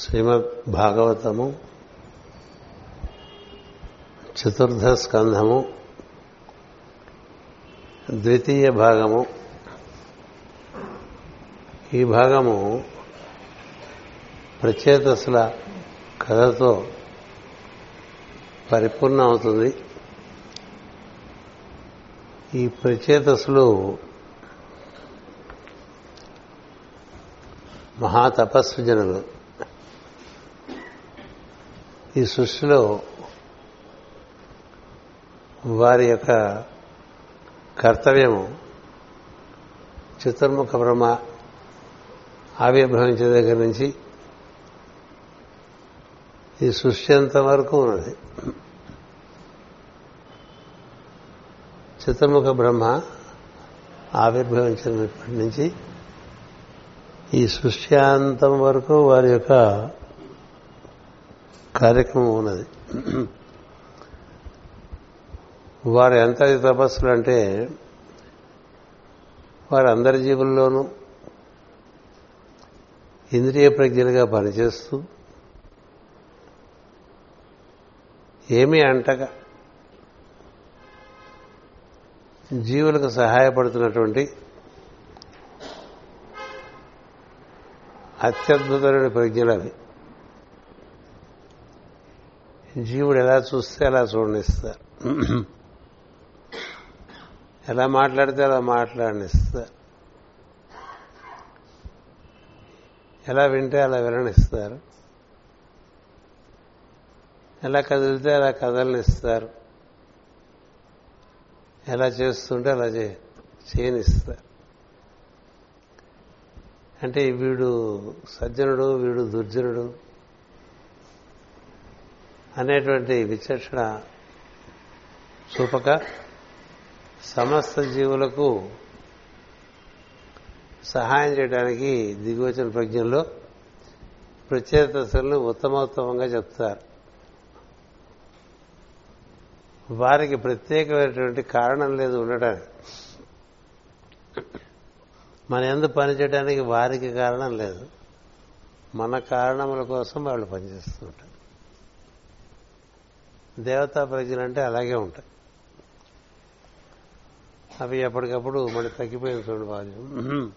శ్రీమద్ భాగవతము చతుర్థ స్కంధము ద్వితీయ భాగము. ఈ భాగము ప్రచేతసుల కథతో పరిపూర్ణ అవుతుంది ఈ ప్రచేతసులు మహాతపస్వి జనులు. ఈ సృష్టిలో వారి యొక్క కర్తవ్యము చతుర్ముఖ బ్రహ్మ ఆవిర్భవించే దగ్గర నుంచి ఈ సృష్టి అంత వరకు ఉన్నది. చతుర్ముఖ బ్రహ్మ ఆవిర్భవించినప్పటి నుంచి ఈ సృష్ట్యాంతం వరకు వారి యొక్క కార్యక్రమం ఉన్నది. వారు ఎంత తపస్సులు అంటే వారు అందరి జీవుల్లోనూ ఇంద్రియ ప్రజ్ఞలుగా పనిచేస్తూ ఏమీ అంటగా జీవులకు సహాయపడుతున్నటువంటి అత్యద్భుతమైన ప్రజ్ఞలు అవి. జీవుడు ఎలా చూస్తే అలా చూడనిస్తారు. ఎలా మాట్లాడితే అలా మాట్లాడనిస్తారు. ఎలా వింటే అలా విననిస్తారు. ఎలా కదిలితే అలా కదలనిస్తారు. ఎలా చేస్తుంటే అలా చేయనిస్తారు. అంటే వీడు సజ్జనుడు వీడు దుర్జనుడు అనేటువంటి విచక్షణ చూపక సమస్త జీవులకు సహాయం చేయడానికి దిగువచన ప్రజ్ఞల్లో ప్రత్యేకతలను ఉత్తమోత్తమంగా చెప్తారు. వారికి ప్రత్యేకమైనటువంటి కారణం లేదు ఉండటానికి. మన ఎందు పనిచేయడానికి వారికి కారణం లేదు. మన కారణముల కోసం వాళ్ళు పనిచేస్తుంటారు దేవతా ప్రజ్ఞలు అంటే అలాగే ఉంటాయి. అవి ఎప్పటికప్పుడు మళ్ళీ తగ్గిపోయింది చూడండి బాధ్యం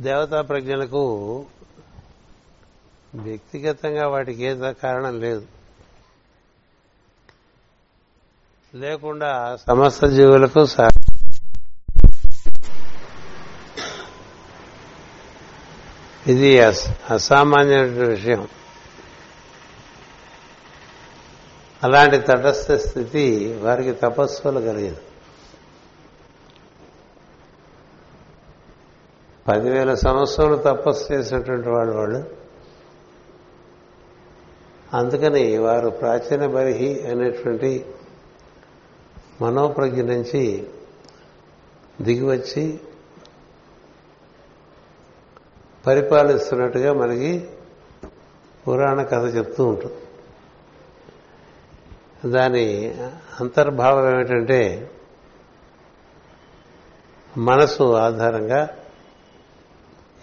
దేవతా ప్రజ్ఞలకు వ్యక్తిగతంగా వాటికి ఏ కారణం లేదు. లేకుండా సమస్త జీవులకు ఇది అసామాన్యమైన విషయం. అలాంటి తటస్థ స్థితి వారికి తపస్సులు కలిగింది. పదివేల సంవత్సరాలు తపస్సు చేసినటువంటి వాళ్ళు వాళ్ళు. అందుకని వారు ప్రాచీన బరిహి అనేటువంటి మనోప్రజ్ఞ నుంచి దిగివచ్చి పరిపాలిస్తున్నట్టుగా మనకి పురాణ కథ చెప్తూ ఉంటుంది. దాని అంతర్భావం ఏమిటంటే మనసు ఆధారంగా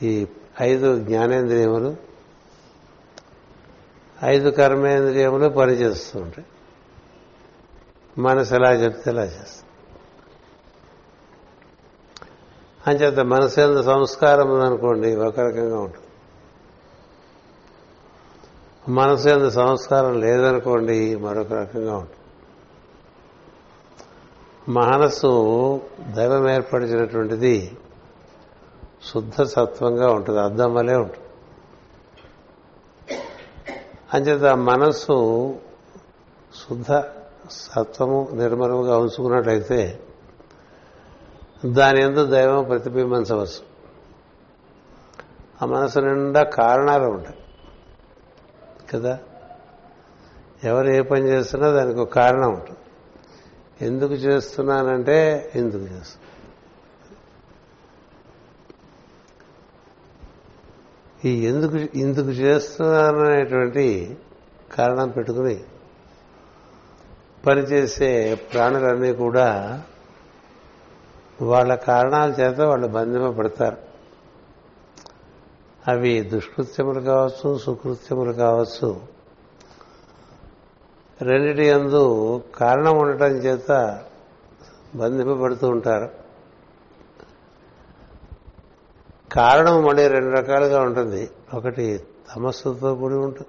ఈ ఐదు జ్ఞానేంద్రియములు ఐదు కర్మేంద్రియములు పనిచేస్తుంటాయి మనసు ఎలా చెప్తే ఎలా చేస్తుంది. అంచేత మనసు ఎంత సంస్కారం ఉందనుకోండి ఒక రకంగా ఉంటుంది. మనసు ఎంత సంస్కారం లేదనుకోండి మరొక రకంగా ఉంటుంది. మనసు దైవం ఏర్పరిచినటువంటిది శుద్ధ సత్వంగా ఉంటుంది అద్దం వలే ఉంటుంది. అంచేత మనస్సు శుద్ధ సత్వము నిర్మలముగా ఉంచుకున్నట్లయితే దాని ఎందు దైవం ప్రతిబింబించవచ్చు. ఆ మనసు నిండా కారణాలు ఉంటాయి. కదా? ఎవరు ఏ పని చేస్తున్నా దానికి ఒక కారణం ఉంటుంది. ఎందుకు చేస్తున్నానంటే ఎందుకు చేస్తున్నా. ఈ ఎందుకు ఇందుకు చేస్తున్నాను అనేటువంటి కారణం పెట్టుకుని పనిచేసే ప్రాణులన్నీ కూడా వాళ్ళ కారణాల చేత వాళ్ళు బంధింపబడతారు అవి దుష్కృత్యములు కావచ్చు సుకృత్యములు కావచ్చు. రెండిటి ఎందు కారణం ఉండటం చేత బంధింపబడుతూ ఉంటారు. కారణం మళ్ళీ రెండు రకాలుగా ఉంటుంది. ఒకటి తమస్సుతో కూడి ఉంటుంది.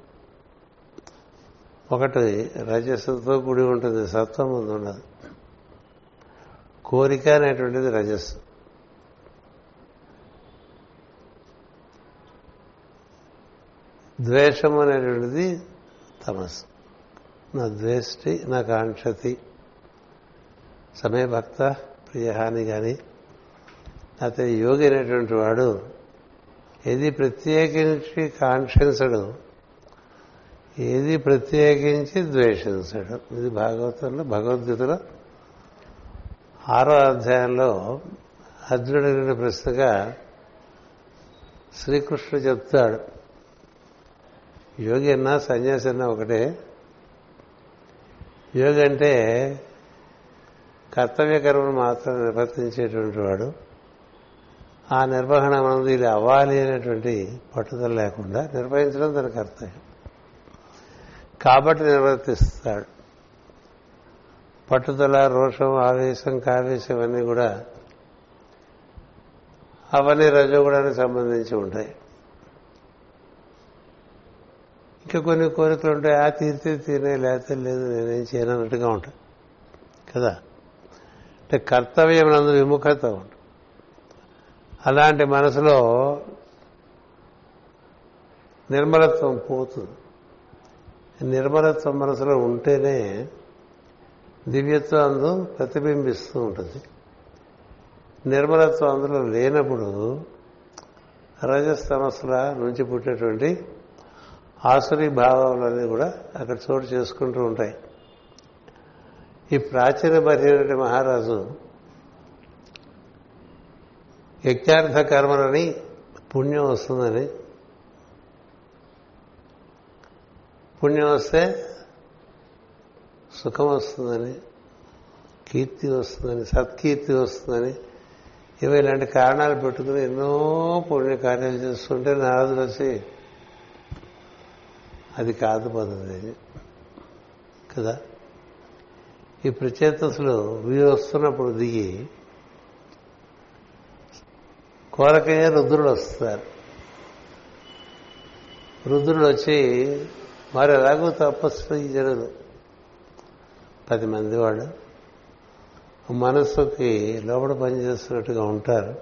ఒకటి రజస్సుతో కూడి ఉంటుంది. సత్వం ముందు ఉండదు కోరిక అనేటువంటిది రజస్సు. ద్వేషం అనేటువంటిది తమస్సు. నా ద్వేష్టి నా కాంక్షతి. సమయ భక్త ప్రియహాని కానీ అయితే యోగి అనేటువంటి వాడు ఏది ప్రత్యేకించి కాంక్షించడు ఏది ప్రత్యేకించి ద్వేషించడు. ఇది భాగవతంలో భగవద్గీతలో ఆరో అధ్యాయంలో అర్జునుడు ప్రస్తుతగా శ్రీకృష్ణుడు చెప్తాడు. యోగి అన్నా సన్యాసి అన్నా ఒకటే. యోగి అంటే కర్తవ్య కర్మను మాత్రం నిర్వర్తించేటువంటి వాడు. ఆ నిర్వహణ మనది ఇది అవ్వాలి అనేటువంటి పట్టుదల లేకుండా నిర్వహించడం తన కర్తవ్యం. కాబట్టి నిర్వర్తిస్తాడు. పట్టుదల రోషం ఆవేశం కావేశం ఇవన్నీ కూడా అవన్నీ రజోగుణానికి సంబంధించి ఉంటాయి. ఇంకా కొన్ని కోరికలు ఉంటాయి ఆ తీరితే తీరే లేకపోతే లేదు నేనేం చేయనన్నట్టుగా ఉంటాయి కదా? అంటే కర్తవ్యం నందు విముఖత ఉంటుంది. అలాంటి మనసులో నిర్మలత్వం పోతుంది. నిర్మలత్వం మనసులో ఉంటేనే దివ్యత్వం అందు ప్రతిబింబిస్తూ ఉంటుంది. నిర్మలత్వం అందులో లేనప్పుడు రజస్తమస్సుల నుంచి పుట్టేటువంటి ఆసురీ భావాలన్నీ కూడా అక్కడ చోటు చేసుకుంటూ ఉంటాయి. ఈ ప్రాచీన బహిరైన మహారాజు యజ్ఞార్థ కర్మలని పుణ్యం వస్తుందని. పుణ్యం వస్తే సుఖం వస్తుందని కీర్తి వస్తుందని సత్కీర్తి వస్తుందని ఇవి ఇలాంటి కారణాలు పెట్టుకుని ఎన్నో పుణ్య కార్యాలు చేస్తుంటే నారదులు వచ్చి అది కాదు పద్ధతి. కదా? ఈ ప్రచేతసులు వీరు వస్తున్నప్పుడు దిగి కోరకయ్య రుద్రుడు వస్తారు. రుద్రుడు వచ్చి మరి ఎలాగో తపస్సు జరగదు పది మంది వాళ్ళు మనస్సుకి లోపల పనిచేస్తున్నట్టుగా ఉంటారు.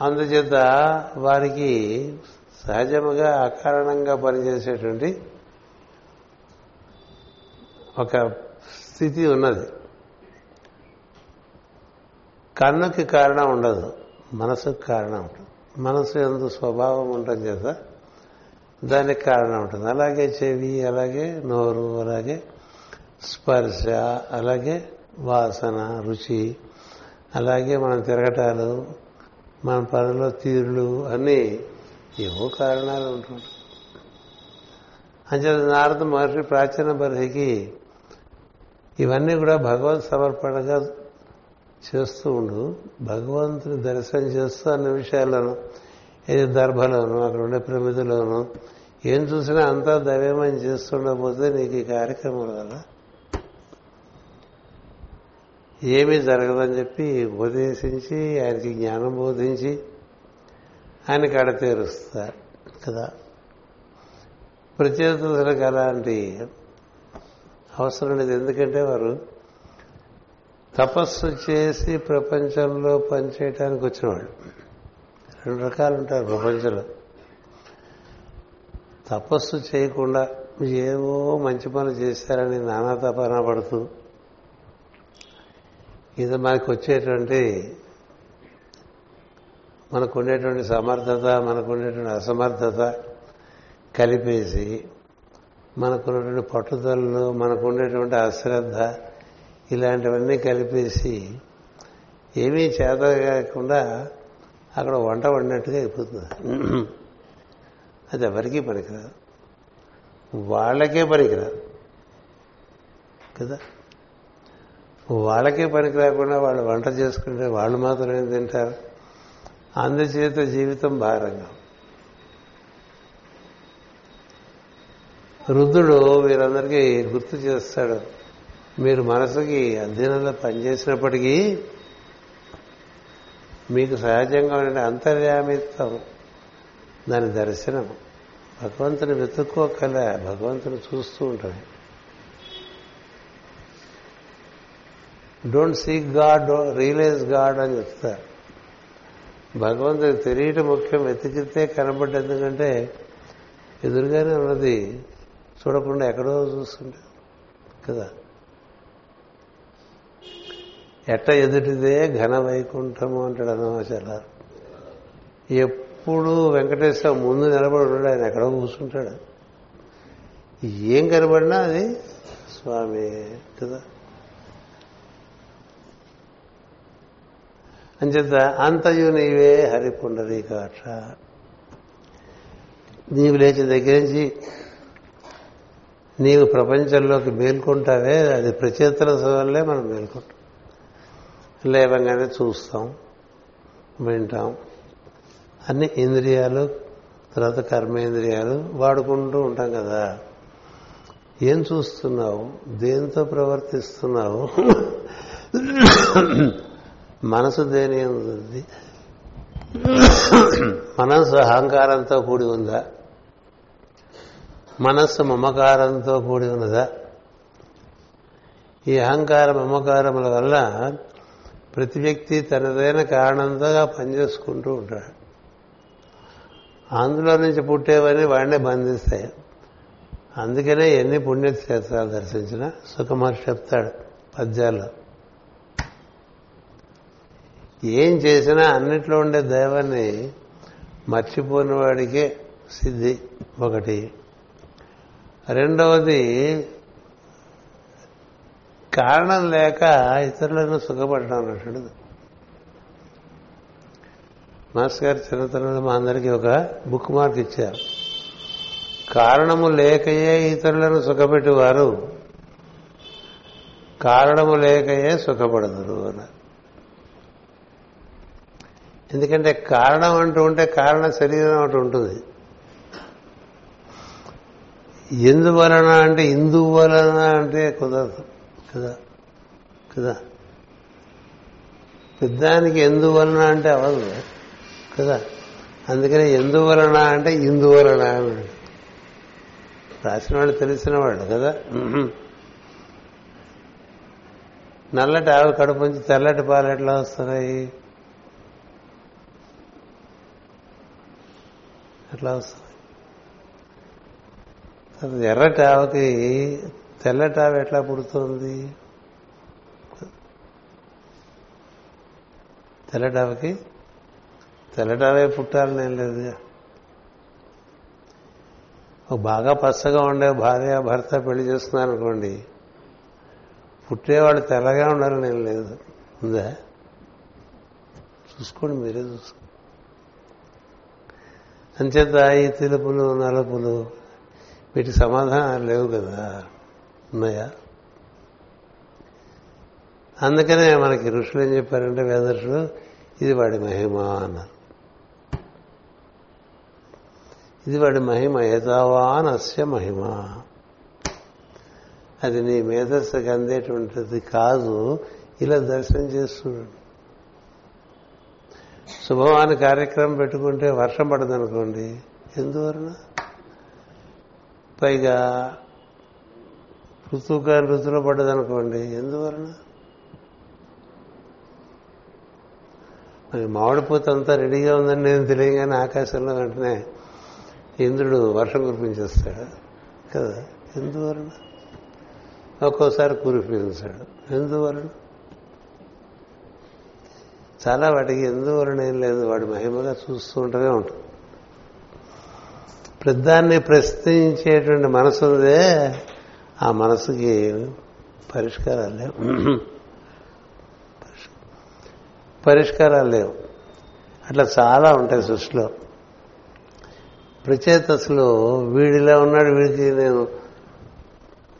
అందుచేత వారికి సహజముగా అకారణంగా పనిచేసేటువంటి ఒక స్థితి ఉన్నది. కన్నుకి కారణం ఉండదు మనసుకు కారణం ఉంటుంది. మనసు ఎందు స్వభావం ఉండటం చేత దానికి కారణం ఉంటుంది. అలాగే చెవి అలాగే నోరు అలాగే స్పర్శ అలాగే వాసన రుచి అలాగే మనం తిరగటాలు మన పనులో తీరులు అన్నీ ఏవో కారణాలు ఉంటుంటాయి. అంచేత నారద మహర్షి ప్రాచీన బర్హికి ఇవన్నీ కూడా భగవత్ సమర్పణగా చేస్తూ ఉండు భగవంతుని దర్శనం చేస్తూ అన్ని విషయాలను ఏది దర్భలోను అక్కడ ఉండే ప్రమిదిలోను ఏం చూసినా అంతా దైవమని చేస్తుండకపోతే నీకు ఈ కార్యక్రమం వల్ల ఏమీ జరగదని చెప్పి ఉపదేశించి ఆయనకి జ్ఞానం బోధించి ఆయన కడ తీరుస్తారు కదా? ప్రత్యేకతలకు అలాంటి అవసరం లేదు. ఎందుకంటే వారు తపస్సు చేసి ప్రపంచంలో పనిచేయటానికి వచ్చినవాళ్ళు. రెండు రకాలు ఉంటారు ప్రపంచంలో. తపస్సు చేయకుండా ఏవో మంచి పనులు చేశారని నానా తపన పడుతూ ఇది మనకు వచ్చేటువంటి మనకు ఉండేటువంటి సమర్థత మనకు ఉండేటువంటి అసమర్థత కలిపేసి మనకున్నటువంటి పట్టుదలలు మనకుండేటువంటి అశ్రద్ధ ఇలాంటివన్నీ కలిపేసి ఏమీ చేత కాకుండా అక్కడ వంట వండినట్టుగా అయిపోతుంది. అది ఎవరికీ పనికిరాదు. వాళ్ళకే పనికిరాదు. కదా? వాళ్ళకే పనికి రాకుండా వాళ్ళు వంట చేసుకుంటే వాళ్ళు మాత్రమే తింటారు. అందుచేత జీవితం భారంగా. రుద్రుడు వీరందరికీ గుర్తు చేస్తాడు. మీరు మనసుకి అధ్యయనంలో పనిచేసినప్పటికీ మీకు సహజంగా ఉండే అంతర్యామిత్వం దాని దర్శనం. భగవంతుని వెతుక్కోకల భగవంతుని చూస్తూ ఉంటుంది don't seek God realize God అని చెప్తారు. భగవంతుని తెలియటం ముఖ్యం వెతికితే కనబడ్డ ఎందుకంటే ఎదురుగానే ఉన్నది చూడకుండా ఎక్కడో చూస్తుంటే కదా? ఎట్ట ఎదుటిదే ఘన వైకుంఠము అంటాడు అన్నమాచార్య ఎప్పుడు వెంకటేశ్వర ముందు నిలబడి ఉన్నాడు ఆయన ఎక్కడో కూర్చుంటాడు. ఏం కనబడినా అది స్వామి కదా. అంచేత అంతయు నీవే హరిపుండరీకాక్ష నీవు లేచిన దగ్గర నుంచి నీవు ప్రపంచంలోకి మేల్కొంటావే అది ప్రచేతన వల్లే మనం మేల్కొంటాం. లేవంగానే చూస్తాం వింటాం. అన్ని ఇంద్రియాలు తర్వాత కర్మేంద్రియాలు వాడుకుంటూ ఉంటాం కదా. ఏం చూస్తున్నావు? దేంతో ప్రవర్తిస్తున్నావు? మనసు దేని ఉంది మనస్సు అహంకారంతో కూడి ఉందా? మనస్సు మమకారంతో కూడి ఉన్నదా? ఈ అహంకార మమకారముల వల్ల ప్రతి వ్యక్తి తనదైన కారణంతో పనిచేసుకుంటూ ఉంటాడు. అందులో నుంచి పుట్టేవని వాడినే బంధిస్తాయి. అందుకనే ఎన్ని పుణ్యక్షేత్రాలు దర్శించినా సుఖమహర్షి చెప్తాడు పద్యాల్లో. ఏం చేసినా అన్నిట్లో ఉండే దైవాన్ని మర్చిపోయిన వాడికే సిద్ధి ఒకటి. రెండవది కారణం లేక ఇతరులను సుఖపడడం అన్నట్టు మాస్ గారు చిన్నతనంలో మా అందరికీ ఒక బుక్ మార్క్ ఇచ్చారు. కారణము లేకయే ఇతరులను సుఖపెట్టేవారు కారణము లేకయే సుఖపడదురు అన్నారు. ఎందుకంటే కారణం అంటూ ఉంటే కారణ శరీరం అంటూ ఉంటుంది. ఎందువలన అంటే ఇందువలన అంటే కుదరదు. కదా. కదా. పెద్దానికి ఎందువలన అంటే అవదు. కదా. అందుకని ఎందువలన అంటే ఇందువలన రాసిన వాళ్ళు తెలిసిన వాళ్ళు కదా. నల్లటి ఆవు కడుపు నుంచి తెల్లటి పాలు ఎట్లా వస్తున్నాయి ఎట్లా వస్తున్నాయి ఎర్రటి ఆవుకి తెల్లటావి ఎట్లా పుడుతుంది? తెల్లటావికి? తెల్లటావే పుట్టాలని ఏం లేదు. బాగా పచ్చగా ఉండే భార్య భర్త పెళ్ళి చేస్తున్నారు అనుకోండి. పుట్టేవాళ్ళు తెల్లగా ఉండాలని ఏం లేదు. ఉందా? చూసుకోండి మీరే చూసుకోండి. అంచేత ఈ తెలుపులు నలుపులు వీటి సమాధానాలు లేవు కదా. ఉన్నాయా? అందుకనే మనకి ఋషులు ఏం చెప్పారంటే వేదర్షులు ఇది వాడి మహిమ అన్నారు. ఇది వాడి మహిమ ఏతావాన్ అస్య మహిమ. అది నీ మేధస్సుకి అందేటువంటిది కాదు ఇలా దర్శనం చేస్తున్నాడు. శుభవాని కార్యక్రమం పెట్టుకుంటే వర్షం పడదనుకోండి ఎందువలన? పైగా ఋతువుకాని ఋతువులో పడ్డదనుకోండి ఎందువలన? మరి మామిడి పూత అంతా రెడీగా ఉందని నేను తెలియగానే ఆకాశంలో వెంటనే ఇంద్రుడు వర్షం కురిపించేస్తాడు. కదా? ఎందువలన? ఒక్కోసారి కురిపించాడు. ఎందువలన? చాలా వాటికి ఎందువలన ఏం లేదు. వాడి మహిమగా చూస్తూ ఉంటూనే ఉంటుంది ప్రధాన్ని ప్రశ్నించేటువంటి మనసు ఉందే ఆ మనసుకి పరిష్కారాలు లేవు. పరిష్కారాలు లేవు. అట్లా చాలా ఉంటాయి సృష్టిలో. ప్రచేతసులు వీడిలా ఉన్నాడు వీడికి నేను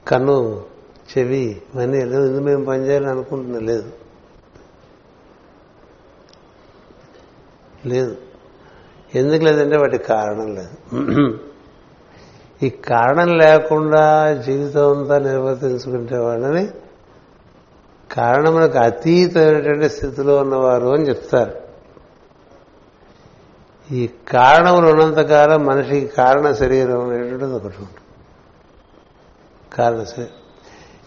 కన్ను చెవి ఇవన్నీ లేదు ఎందుకు మేము పనిచేయాలని అనుకుంటున్నా? లేదు. లేదు. ఎందుకు లేదంటే వాటి కారణం లేదు. ఈ కారణం లేకుండా జీవితం అంతా నిర్వర్తించుకుంటే వాళ్ళని కారణములకు అతీతమైనటువంటి స్థితిలో ఉన్నవారు అని చెప్తారు. ఈ కారణములు ఉన్నంతకాలం మనిషికి కారణ శరీరం అనేటువంటిది ఒకటి ఉంటుంది. కారణ శరీరం.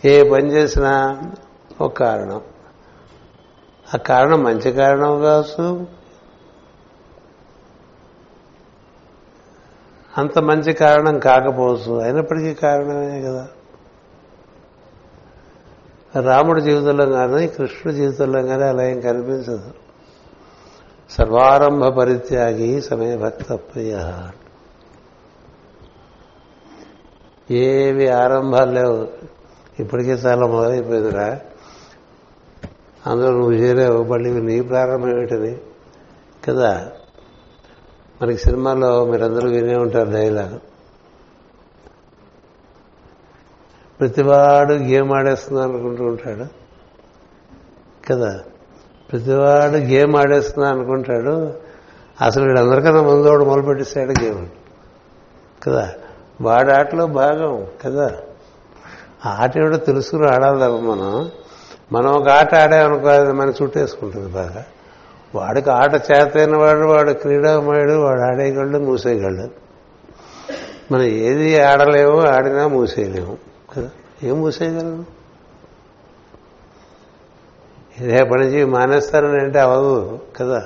ఏ పని చేసినా ఒక కారణం. ఆ కారణం మంచి కారణం కావచ్చు అంత మంచి కారణం కాకపోవచ్చు. అయినప్పటికీ కారణమే కదా. రాముడి జీవితంలో కానీ కృష్ణుడి జీవితంలో కానీ అలా ఏం కనిపించదు. సర్వారంభ పరిత్యాగి సమయ భక్త ప్రియ ఏవి ఆరంభాలు లేవు. ఇప్పటికే చాలా మొదలైపోయిందిరా. అందులో నువ్వు చేరావు మళ్ళీ నీ ప్రారంభం ఏమిటని. కదా. మనకి సినిమాలో మీరందరూ వినే ఉంటారు డైలాగ్. ప్రతివాడు గేమ్ ఆడేస్తున్నాను అనుకుంటూ ఉంటాడు. కదా? ప్రతివాడు గేమ్ ఆడేస్తున్నా అనుకుంటాడు. అసలు వీడు అందరికన్నా ముందు వాడు గేమ్. కదా? వాడి ఆటలో భాగం కదా? ఆ ఆట ఏమిటో తెలుసుకుని ఆడాలి తప్ప మనం. మనం ఒక ఆట ఆడామనుకో అది మన చుట్టేసుకుంటుంది బాగా. వాడికి ఆట చేతైన వాడు వాడు క్రీడామయుడు వాడు ఆడేయగలడు మూసేయగలడు మనం ఏది ఆడలేము ఆడినా మూసేయలేము. కదా? ఏం మూసేయగలరు? పని చేయి మానేస్తారని అంటే అవదు కదా?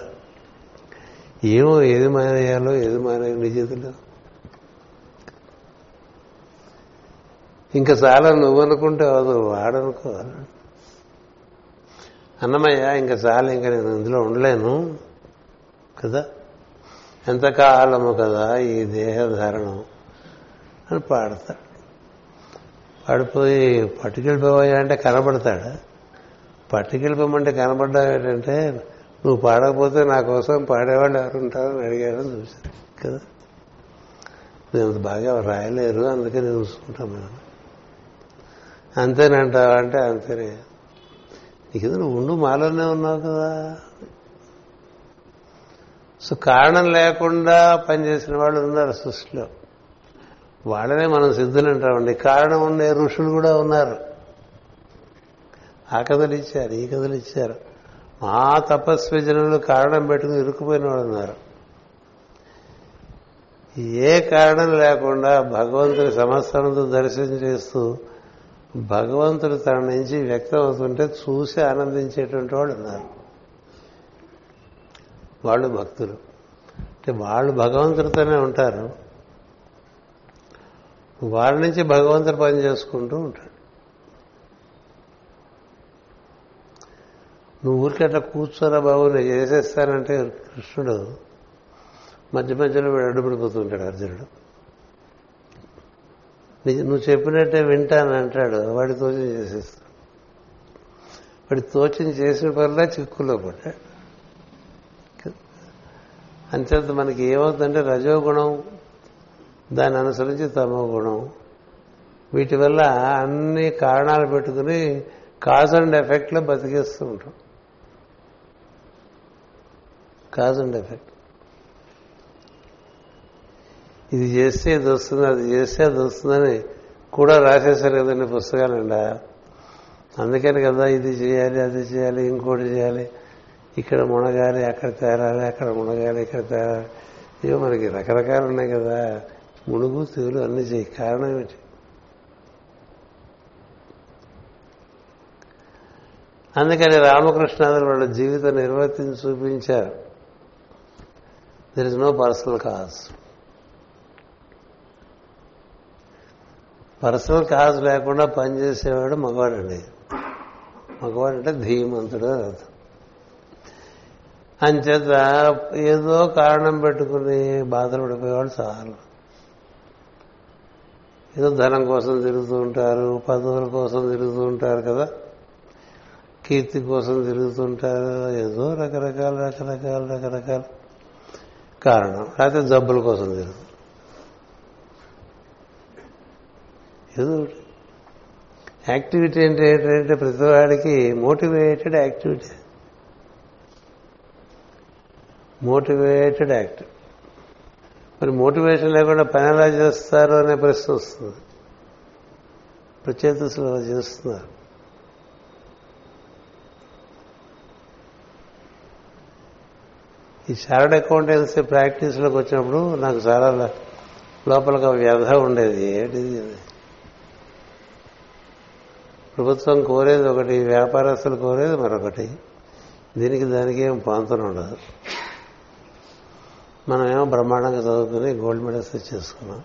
ఏమో ఏది మానేయాలో ఏది మానే నీ చేతిలో? ఇంకా చాలా నువ్వు అనుకుంటే అవదు వాడనుకోవాలి. అన్నమయ్య ఇంకా చాలు ఇంకా నేను ఇందులో ఉండలేను. కదా? ఎంతకాలము కదా ఈ దేహధారణం? అని పాడతాడు పాడిపోయి పట్టుకెళ్ళిపోయా అంటే కనబడతాడు? పట్టుకెళ్ళిపోమంటే కనబడ్డావు ఏంటంటే నువ్వు పాడకపోతే నా కోసం పాడేవాళ్ళు ఎవరు ఉంటారని అడిగాడని చూశాను కదా? నేను అంత బాగా రాయలేరు అందుకే నేను చూసుకుంటాం మేము అంతేనంటావా అంటే అంతేనే. నీకు నువ్వు ఉండు మాలోనే ఉన్నావు కదా. సో కారణం లేకుండా పనిచేసిన వాళ్ళు ఉన్నారు సృష్టిలో. వాళ్ళనే మనం సిద్ధులు అంటామండి. కారణం ఉండే ఋషులు కూడా ఉన్నారు. ఆ కథలు ఇచ్చారు ఈ కథలు ఇచ్చారు. మా తపస్వి జనులు కారణం పెట్టుకుని ఇరుక్కుపోయిన వాళ్ళు ఉన్నారు. ఏ కారణం లేకుండా భగవంతుని సమస్తనంతో దర్శనం చేస్తూ భగవంతుడు తన నుంచి వ్యక్తం అవుతుంటే చూసి ఆనందించేటువంటి వాళ్ళు ఉన్నారు. వాళ్ళు భక్తులు. అంటే వాళ్ళు భగవంతుడితోనే ఉంటారు. వాళ్ళ నుంచి భగవంతుడు పని చేసుకుంటూ ఉంటాడు. నువ్వు ఊరికి అట్లా కూర్చోరా బాబు నేను చేసేస్తానంటే కృష్ణుడు మధ్య మధ్యలో వీడు అడ్డుపడిపోతుంటాడు అర్జునుడు. నువ్వు చెప్పినట్టే వింటానంటాడు వాడి తోచం చేసేస్తాడు వాడి తోచం చేసిన పనిలా చిక్కులో పడ్డాడు. అంచేత మనకి ఏమవుతుందంటే రజోగుణం దాన్ని అనుసరించి తమో గుణం. వీటి వల్ల అన్ని కారణాలు పెట్టుకుని కాజ్ అండ్ ఎఫెక్ట్లో బతికేస్తూ ఉంటాం. Cause and effect. ఇది చేస్తే ఇది వస్తుంది అది చేస్తే అది వస్తుందని కూడా రాసేశారు కదండి పుస్తకాలండి అందుకని కదా ఇది చేయాలి అది చేయాలి ఇంకోటి చేయాలి. ఇక్కడ మునగాలి అక్కడ తేరాలి అక్కడ మునగాలి ఇక్కడ తేరాలి. ఇవో మనకి రకరకాలు ఉన్నాయి కదా. మునుగు తీరు అన్ని చేయి. కారణం ఏమిటి? అందుకని రామకృష్ణాదులు వాళ్ళ జీవితం నిర్వర్తించి చూపించారు. There is no personal cause personal cause లేకుండా పనిచేసేవాడు మగవాడండి. మగవాడు అంటే ధీమంతుడు. అర్థం అంచేత ఏదో కారణం పెట్టుకుని బాధలు పడిపోయేవాడు చాలు. ఏదో ధనం కోసం తిరుగుతూ ఉంటారు పదవుల కోసం తిరుగుతూ ఉంటారు కదా. కీర్తి కోసం తిరుగుతుంటారు ఏదో రకరకాల రకరకాల రకరకాల. కారణం లేకపోతే జబ్బుల కోసం తిరుగుతారు ఏదో యాక్టివిటీ అంటే ఏంటంటే ప్రతివాడికి మోటివేటెడ్ యాక్టివిటీ మోటివేటెడ్ యాక్ట్ మరి మోటివేషన్ లేకుండా పని ఎలా చేస్తారు అనే ప్రశ్న వస్తుంది. ప్రచేతసులు అలా చేస్తున్నారు? ఈ చార్డ్ అకౌంటెన్సీ ప్రాక్టీస్లోకి వచ్చినప్పుడు నాకు చాలా లోపలగా వ్యధ ఉండేది. ఏంటిది ప్రభుత్వం కోరేది ఒకటి వ్యాపారస్తులు కోరేది మరొకటి. దీనికి దానికి ఏం పాంతం ఉండదు. మనమేమో బ్రహ్మాండంగా చదువుకుని గోల్డ్ మెడల్స్ తెచ్చేసుకున్నాం.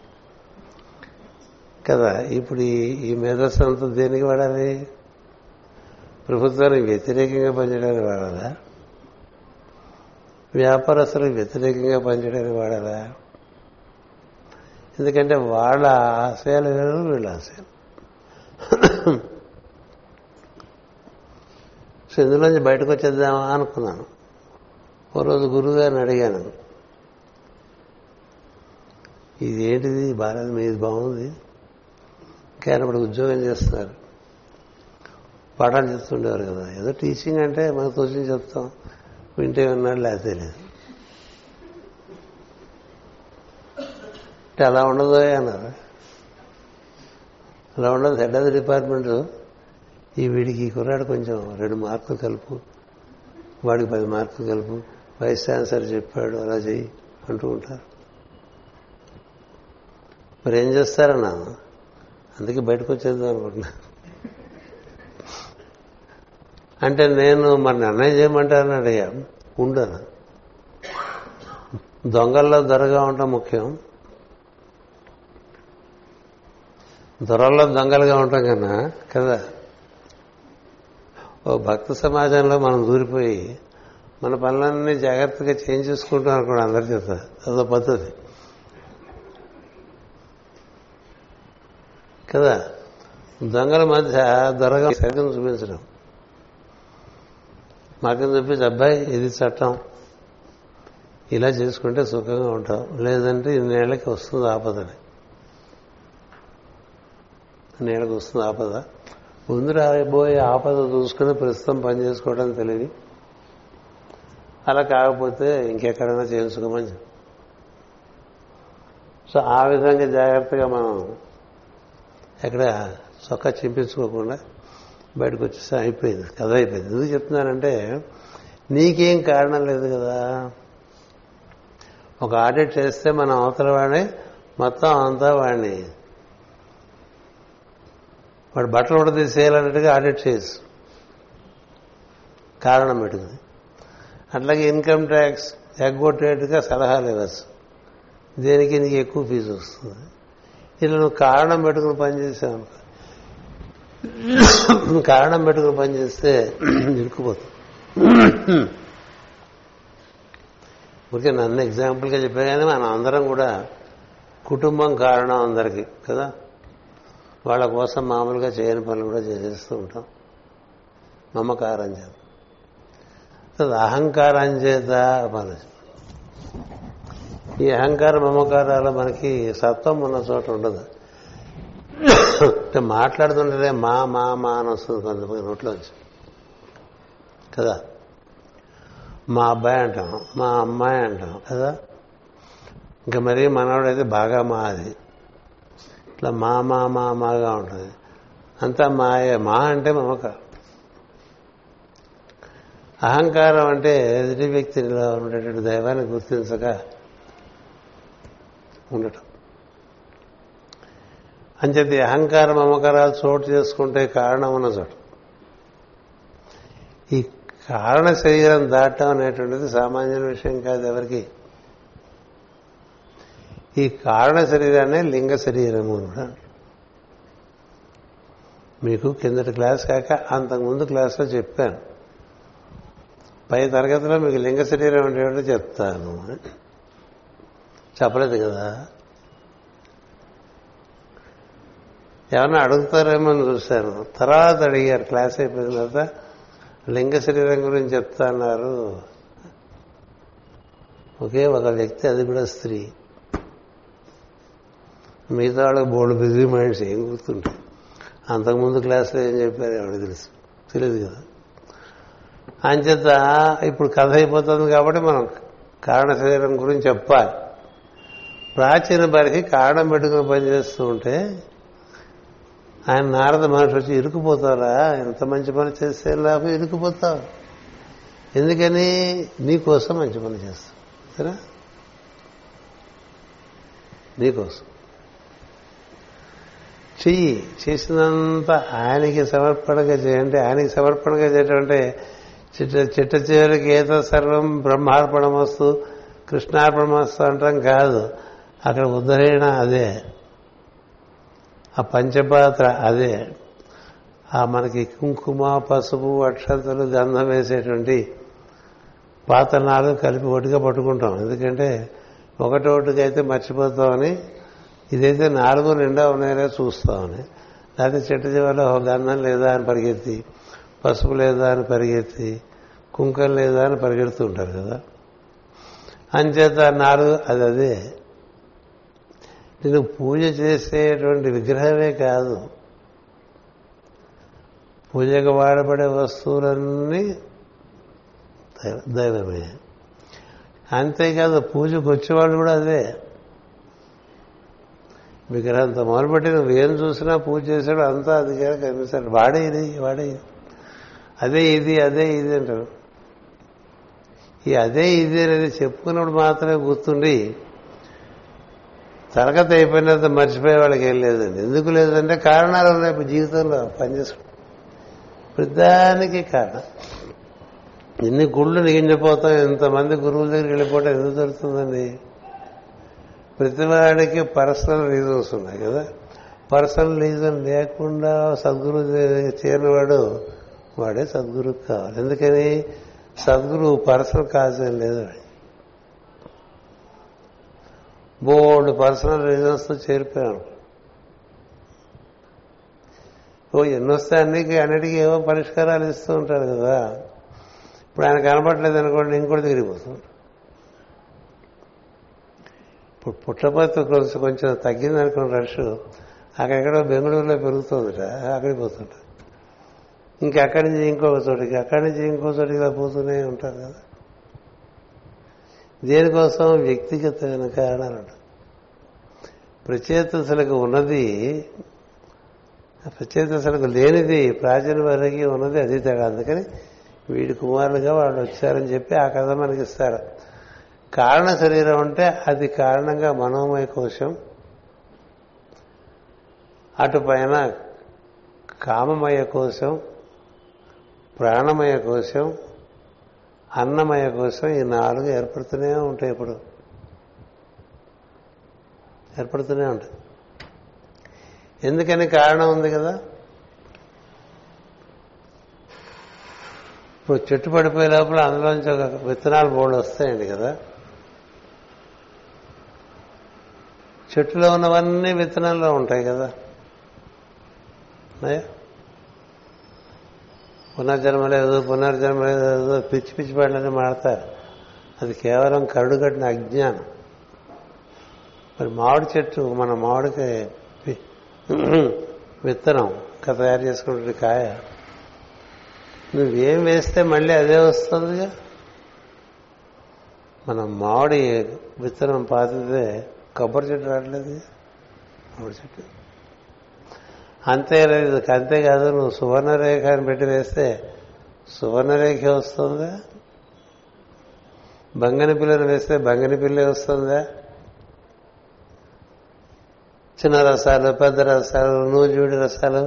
కదా ఇప్పుడు ఈ ఈ మేధస్సు అంతా దేనికి వాడాలి? ప్రభుత్వానికి వ్యతిరేకంగా పనిచేయడానికి వాడాలా? వ్యాపారస్తులకు వ్యతిరేకంగా పనిచేయడానికి వాడాలా? ఎందుకంటే వాళ్ళ ఆశయాలు వేరు వీళ్ళ ఆశయాలు. సో ఇందులోంచి బయటకు వచ్చేద్దామా అనుకున్నాను. ఓ రోజు గురువు గారిని అడిగాను ఇది ఏంటిది బాగాలేదు మీది బాగుంది. కానీ ఇప్పుడు ఉద్యోగం చేస్తున్నారు. పాఠాలు చెప్తుండేవారు కదా. ఏదో టీచింగ్ అంటే మనకు తోచింది చెప్తాం. వింటే ఉన్నాడు లేకపోతే లేదు. అంటే అలా ఉండదు అన్నారు. అలా ఉండదు. హెడ్ ఆఫ్ ది డిపార్ట్మెంట్ ఈ వీడికి ఈ కుర్రాడు కొంచెం రెండు మార్కులు కలుపు వాడికి పది మార్కులు కలుపు వైస్ ఛాన్సలర్ చెప్పాడు అలా చెయ్యి అంటూ ఉంటారు. మరి ఏం చేస్తారన్నా అందుకే బయటకు వచ్చేద్దాం అనుకుంటున్నా అంటే నేను మరి నిర్ణయం చేయమంటారని అడిగా. ఉండను? దొంగల్లో దొరగా ఉండటం ముఖ్యం. దొరల్లో దొంగలుగా ఉంటాం కన్నా కదా? ఓ భక్త సమాజంలో మనం దూరిపోయి మన పనులన్నీ జాగ్రత్తగా చేంజ్ చేసుకుంటాం అనుకోండి అందరి చేత. అదో పద్ధతి. కదా? దొంగల మధ్య దొరగా సరిగ్గా చూపించడం. మాకేం చూపించి అబ్బాయి ఇది చట్టం. ఇలా చేసుకుంటే సుఖంగా ఉంటాం. లేదంటే ఇన్నేళ్ళకి వస్తుంది ఆపదని. ఇన్నేళ్ళకి వస్తుంది ఆపద. ముందు రాబోయే ఆపద చూసుకుని ప్రస్తుతం పని చేసుకోవడం తెలియదు. అలా కాకపోతే ఇంకెక్కడైనా చేసుకోమని సో ఆ విధంగా జాగ్రత్తగా మనం ఎక్కడ చొక్కా చింపించుకోకుండా బయటకు వచ్చేసి అయిపోయింది కథ అయిపోయింది. ఎందుకు చెప్తున్నానంటే నీకేం కారణం లేదు కదా. ఒక ఆడిట్ చేస్తే మనం అవతల వాడిని మొత్తం అంతా వాడిని వాడు బట్టలు కూడా తీసేయాలన్నట్టుగా ఆడిట్ చేయొచ్చు. కారణం పెట్టుకుని అట్లాగే ఇన్కమ్ ట్యాక్స్ ఎగ్గొట్టేట్టుగా సలహాలు ఇవ్వచ్చు దేనికి నీకు ఎక్కువ ఫీజు వస్తుంది? ఇలా నువ్వు కారణం పెట్టుకుని పనిచేసావు అనుకో. కారణం పెట్టుకుని పనిచేస్తే ఇరుక్కుపోతుంది ఊరికే నన్ను ఎగ్జాంపుల్గా చెప్పా కానీ మనం అందరం కూడా కుటుంబం కారణం అందరికీ కదా? వాళ్ళ కోసం మామూలుగా చేయని పనులు కూడా చేసేస్తూ ఉంటాం. మమకారం చేత. అహంకారం చేత మన ఈ అహంకార మమకారాలు మనకి సత్వం ఉన్న చోట ఉండదు. అంటే మాట్లాడుతుంటే మా మా మా అని వస్తుంది కొంతమంది నోట్లోంచి కదా? మా అబ్బాయి అంటాం మా అమ్మాయి అంటాం కదా? ఇంకా మరీ మనవాడైతే బాగా మా అది ఇట్లా మా మా మా మాగా ఉంటుంది. అంతా మాయే. మా అంటే మమకారం అహంకారం అంటే ఎదుటి వ్యక్తిలో ఉండేటువంటి దైవాన్ని గుర్తించక ఉండటం. అంచేది అహంకారం మమకారాలు చోటు చేసుకుంటే కారణం ఉన్న చోట. ఈ కారణ శరీరం దాటం అనేటువంటిది సామాన్య విషయం కాదు ఎవరికి. ఈ కారణ శరీరాన్నే లింగ శరీరము అన్నాడు మీకు కిందటి క్లాస్ కాక అంతకుముందు క్లాస్లో చెప్పాను. పై తరగతిలో మీకు లింగ శరీరం అంటే చెప్తాను చెప్పలేదు కదా? ఏమన్నా అడుగుతారేమో అని చూశాను. తర్వాత అడిగారు. క్లాస్ అయిపోయిన తర్వాత లింగ శరీరం గురించి చెప్తా అన్నారు ఒకే ఒక వ్యక్తి అది కూడా స్త్రీ. మిగతా వాళ్ళకి బోల్డ్ బిజీ మైండ్స్ ఏం గుర్తుంటాయి అంతకుముందు క్లాసులో ఏం చెప్పారు ఎవరికి తెలుసు? తెలియదు కదా. అంచేత ఇప్పుడు కథ అయిపోతుంది కాబట్టి మనం కారణ శరీరం గురించి చెప్పాలి. ప్రాచీన వారికి కారణం పెట్టుకుని పనిచేస్తూ ఉంటే ఆయన నారద మహర్షి వచ్చి ఇరుకుపోతారా ఎంత మంచి పని చేస్తే లాభం ఇరుకుపోతావు ఎందుకని? నీకోసం మంచి పని చేస్తావు నీకోసం. చెయ్యి చేసినంత ఆయనకి సమర్పణగా చేయండి ఆయనకి సమర్పణగా చేయటం చిట్ట చిట్ట చివరికి ఏదో సర్వం బ్రహ్మార్పణమస్తు కృష్ణార్పణమస్తు అంటాం కాదు. అక్కడ ఉద్ధరణ అదే. ఆ పంచపాత్ర అదే. ఆ మనకి కుంకుమ పసుపు అక్షతలు గంధం వేసేటువంటి పాతనాలు కలిపి ఒటిగా పట్టుకుంటాం. ఎందుకంటే ఒకటొకటికి అయితే మర్చిపోతామని ఇదైతే నాలుగు నిండా ఉన్నాయనే చూస్తామని. లేకపోతే చెట్టు చివరిలో ఒక గంధం లేదా అని పరిగెత్తి పసుపు లేదా అని పరిగెత్తి కుంకం లేదా అని పరిగెడుతూ ఉంటారు కదా. అంచేత నాలుగు అది అదే. నేను పూజ చేసేటువంటి విగ్రహమే కాదు. పూజకు వాడబడే వస్తువులన్నీ దైవమే. అంతేకాదు పూజకు వచ్చేవాళ్ళు కూడా అదే. విగ్రహంతో మొదలుపెట్టి నువ్వు ఏం చూసినా పూజ చేశాడు అంతా అది కనిపిస్తాడు. వాడే ఇది వాడే ఇది. అదే ఇది అదే ఇది అంటారు. ఈ అదే ఇది అనేది చెప్పుకున్నప్పుడు మాత్రమే గుర్తుండి తరగతి అయిపోయిన తర్వాత మర్చిపోయే వాళ్ళకి ఏం లేదండి. ఎందుకు లేదంటే కారణాలు ఉన్నాయి ఇప్పుడు జీవితంలో పనిచేసుకో. ప్రతిదానికి కారణం. ఎన్ని గుళ్ళు నిగించిపోతాం ఎంతమంది గురువుల దగ్గరికి వెళ్ళిపోవటం ఎందుకు దొరుకుతుందండి ప్రతివాడికి పర్సనల్ రీజన్స్ ఉన్నాయి కదా. పర్సనల్ రీజన్ లేకుండా సద్గురు చేరినవాడు వాడే సద్గురు కావాలి. ఎందుకని? సద్గురు పర్సనల్ కాజేం లేదు బోర్డు పర్సనల్ రీజన్స్తో చేరిపోయాను ఓ ఎన్నొస్తే అన్నికి అన్నిటికీ ఏవో పరిష్కారాలు ఇస్తూ ఉంటారు కదా. ఇప్పుడు ఆయన కనపడలేదు అనుకోండి ఇంకోటి తిరిగిపోతుంది ఇప్పుడు పుట్టపర్తి కొంచెం కొంచెం తగ్గిందనుకున్న రష్ అక్కడెక్కడో బెంగళూరులో పెరుగుతుందిట అక్కడికి పోతుంట ఇంకా అక్కడి నుంచి ఇంకొక చోటికి అక్కడి నుంచి ఇంకో చోటికి ఇలా పోతూనే ఉంటారు కదా. దేనికోసం? వ్యక్తిగతమైన కారణాలు ఉంటాయి ప్రచేతసులకు ఉన్నది ప్రచేతసులకు లేనిది ప్రాచీన వారికి ఉన్నది అది తేడా. అందుకని వీడి కుమారులుగా వాళ్ళు వచ్చారని చెప్పి ఆ కథ మనకి ఇస్తారు కారణ శరీరం అంటే అది కారణంగా మనోమయ కోశం. అటు పైన కామమయ కోశం ప్రాణమయ కోశం అన్నమయ కోసం ఈ నాలుగు ఏర్పడుతూనే ఉంటాయి ఇప్పుడు. ఏర్పడుతూనే ఉంటాయి. ఎందుకని కారణం ఉంది కదా? ఇప్పుడు చెట్టు పడిపోయే లోపల అందులోంచి ఒక విత్తనాలు బోర్డు వస్తాయండి కదా? చెట్టులో ఉన్నవన్నీ విత్తనాల్లో ఉంటాయి కదా. పునర్జన్మ లేదు పునర్జన్మ లేదు పిచ్చి పిచ్చి పడలని మాడతారు. అది కేవలం కరుడు కట్టిన అజ్ఞానం. మరి మామిడి చెట్టు మన మామిడికి విత్తనం ఇంకా తయారు చేసుకుంటే కాయ. నువ్వేం వేస్తే మళ్ళీ అదే వస్తుందిగా? మనం మామిడి విత్తనం పాతితే కొబ్బరి చెట్టు రావట్లేదు మూడు చెట్టు. అంతేలేదు అంతేకాదు నువ్వు సువర్ణరేఖ అని పెట్టి వేస్తే సువర్ణరేఖ వస్తుందా బంగని పిల్లని వేస్తే బంగని పిల్లే వస్తుందా చిన్న రసాలు పెద్ద రసాలు నూజూడి రసాలు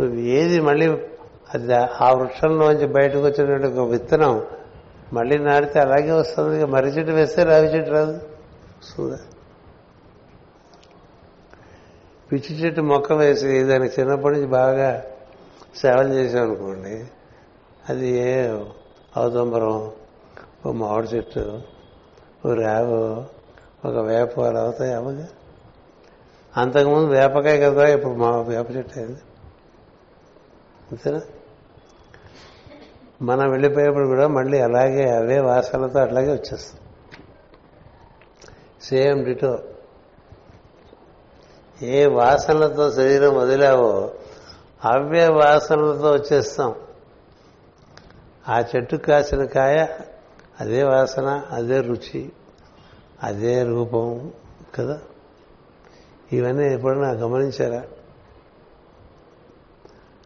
నువ్వు ఏది మళ్ళీ అది ఆ వృక్షంలోంచి బయటకు వచ్చినటువంటి ఒక విత్తనం మళ్ళీ నాటితే అలాగే వస్తుంది. ఇక మర్రి చెట్టు వేస్తే రావి చెట్టు రాదు. వస్తుందా పిచ్చి చెట్టు మొక్క వేసి దానికి చిన్నప్పటి నుంచి బాగా సేవలు చేసాం అనుకోండి అది ఏ అవతంబరం ఓ మామిడి చెట్టు ఓ రావు ఒక వేప అలా అవుతాయి అమ్మగా అంతకుముందు వేపకాయ కదా ఇప్పుడు మా వేప చెట్టు అయింది. అంతేనా? మనం వెళ్ళిపోయేప్పుడు కూడా మళ్ళీ అలాగే అవే వాసనలతో అట్లాగే వచ్చేస్తాం. Same ditto. ఏ వాసనలతో శరీరం వదిలావో అవే వాసనలతో వచ్చేస్తాం. ఆ చెట్టు కాసిన కాయ అదే వాసన అదే రుచి అదే రూపం కదా? ఇవన్నీ ఎప్పుడన్నా గమనించారా?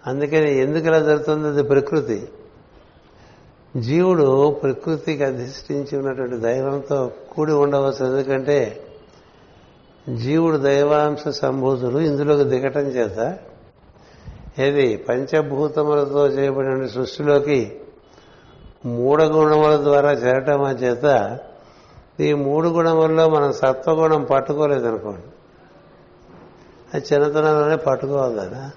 అందుకని ఎందుకు ఇలా జరుగుతుంది? అది ప్రకృతి. జీవుడు ప్రకృతికి అధిష్ఠించి ఉన్నటువంటి దైవంతో కూడి ఉండవచ్చు ఎందుకంటే జీవుడు దైవాంశ సంభూతులు ఇందులోకి దిగటం చేత ఏది? పంచభూతములతో చేయబడిన సృష్టిలోకి మూడు గుణముల ద్వారా చేరటం చేత ఈ మూడు గుణముల్లో మనం సత్వగుణం పట్టుకోలేదనుకోండి. అది చిన్నతనంలోనే పట్టుకోవాలి కదా.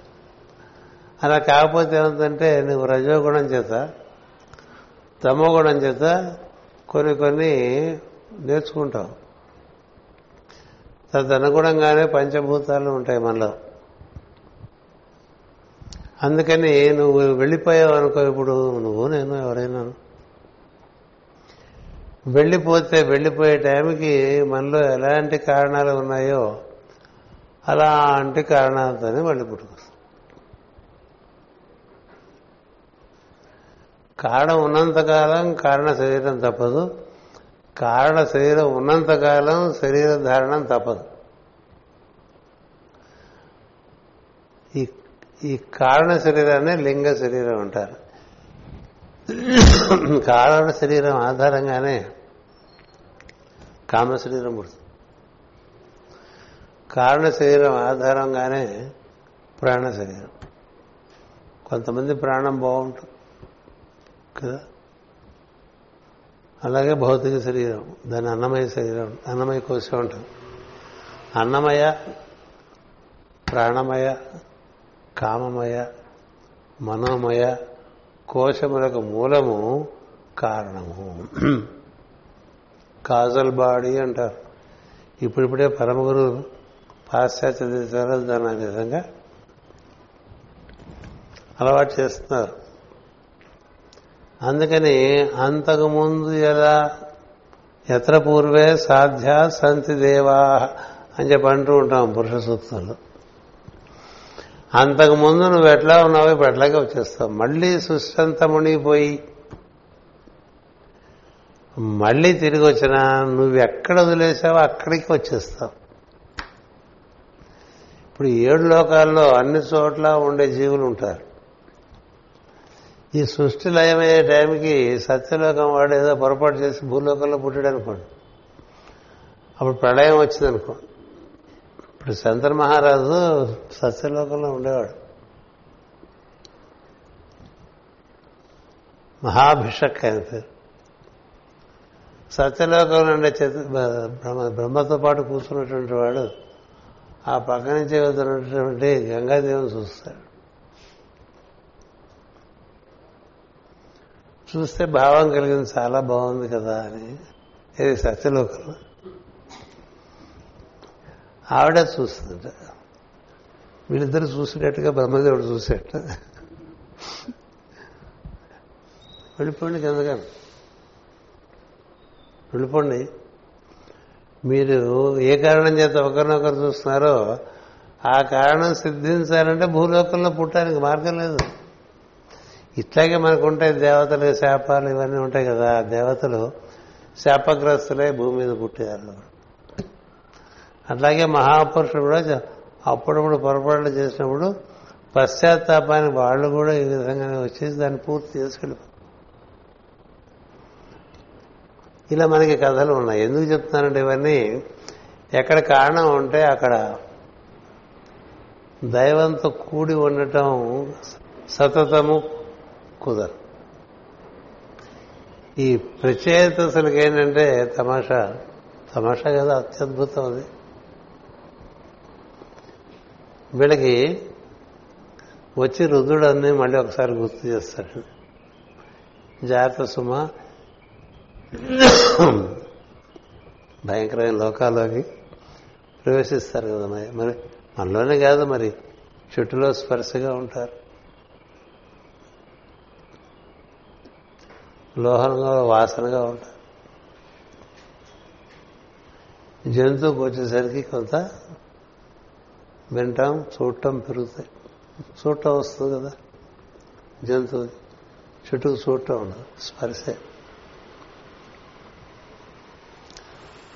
అలా కాకపోతే ఏమంటే నువ్వు రజోగుణం చేత తమోగుణం చేత కొన్ని కొన్ని నేర్చుకుంటావు. తదనుగుణంగానే పంచభూతాలు ఉంటాయి మనలో. అందుకని నువ్వు వెళ్ళిపోయావు అనుకో ఇప్పుడు నువ్వు నేను ఎవరైనా. వెళ్ళిపోతే వెళ్ళిపోయే టైంకి మనలో ఎలాంటి కారణాలు ఉన్నాయో అలాంటి కారణాలతోనే మళ్ళీ పుట్టుకొస్తాం. కారణం ఉన్నంతకాలం కారణ శరీరం తప్పదు. కారణ శరీరం ఉన్నంతకాలం శరీర ధారణం తప్పదు. ఈ ఈ కారణ శరీరాన్ని లింగ శరీరం అంటారు. కారణ శరీరం ఆధారంగానే కామ శరీరం పుడుతుంది. కారణ శరీరం ఆధారంగానే ప్రాణ శరీరం. కొంతమంది ప్రాణం బాగుంటుంది. కదా? అలాగే భౌతిక శరీరం దాని అన్నమయ శరీరం అన్నమయ కోశం ఉంటుంది అన్నమయ ప్రాణమయ కామమయ మనోమయ కోశములకు మూలము కారణము. కాజల్ బాడీ అంటారు. ఇప్పుడిప్పుడే పరమ గురువు పాశ్చాత్య దేశాలు దాని విధంగా అలవాటు చేస్తున్నారు. అందుకని అంతకుముందు ఎలా ఎత్ర పూర్వే సాధ్య సంతి దేవా అని చెప్పి అంటూ ఉంటాం పురుష సూక్తులు. అంతకుముందు నువ్వు ఎట్లా ఉన్నావో ఇప్పుడు ఎట్లాగే వచ్చేస్తావు. మళ్ళీ సృష్టి మునిగిపోయి మళ్ళీ తిరిగి వచ్చినా నువ్వు ఎక్కడ వదిలేసావో అక్కడికి వచ్చేస్తావు. ఇప్పుడు ఏడు లోకాల్లో అన్ని చోట్ల ఉండే జీవులు ఉంటారు. ఈ సృష్టి లయమయ్యే టైంకి సత్యలోకం వాడు ఏదో పొరపాటు చేసి భూలోకంలో పుట్టాడు అనుకోండి అప్పుడు ప్రళయం వచ్చిందనుకోండి. ఇప్పుడు శంకర మహారాజు సత్యలోకంలో ఉండేవాడు. మహాభిషక్ ఆయన పేరు. సత్యలోకంలో ఉండే చేతి బ్రహ్మ బ్రహ్మతో పాటు కూర్చున్నటువంటి వాడు ఆ పక్క నుంచి వెళ్తున్నటువంటి గంగాదేవిని చూస్తాడు. చూస్తే భావం కలిగింది చాలా బాగుంది కదా అని. ఇది సత్యలోకంలో ఆవిడ చూస్తుందట. వీళ్ళిద్దరు చూసినట్టుగా బ్రహ్మదేవుడు చూసేట వెళ్ళిపోండి కిందగాను వెళ్ళిపోండి. మీరు ఏ కారణం చేత ఒకరినొకరు చూస్తున్నారో ఆ కారణం సిద్ధించాలంటే భూలోకంలో పుట్టడానికి మార్గం లేదు. ఇట్లాగే మనకు ఉంటాయి దేవతలు శాపాలు ఇవన్నీ ఉంటాయి కదా. దేవతలు శాపగ్రస్తులే భూమి మీద పుట్టారు అట్లాగే మహాపురుషుడు కూడా అప్పుడప్పుడు పొరపాట్లు చేసినప్పుడు పశ్చాత్తాపానికి వాళ్ళు కూడా ఈ విధంగానే వచ్చేసి దాన్ని పూర్తి చేసుకెళ్ళిపోతారు ఇలా మనకి కథలు ఉన్నాయి. ఎందుకు చెప్తున్నానంటే ఇవన్నీ ఎక్కడ కారణం ఉంటే అక్కడ దైవంతో కూడి ఉండటం సతతము కుదరు ఈ ప్రచేతసులకి ఏంటంటే తమాషా తమాషా కదా అత్యద్భుతం అది. వీళ్ళకి వచ్చి రుద్రుడు అన్నీ మళ్ళీ ఒకసారి గుర్తు చేస్తాడు. జాగ్రత్త సుమ. భయంకరమైన లోకాల్లోకి ప్రవేశిస్తారు కదా మరి. మరి మనలోనే కాదు మరి. చుట్టులో స్పర్శగా ఉంటారు. లోహంగా వాసనగా ఉంటారు జంతువుకి వచ్చేసరికి కొంత వింటాం చూడటం పెరుగుతాయి. చూడటం వస్తుంది కదా జంతువు చెట్టుకు చూడటం ఉండదు స్పర్శే.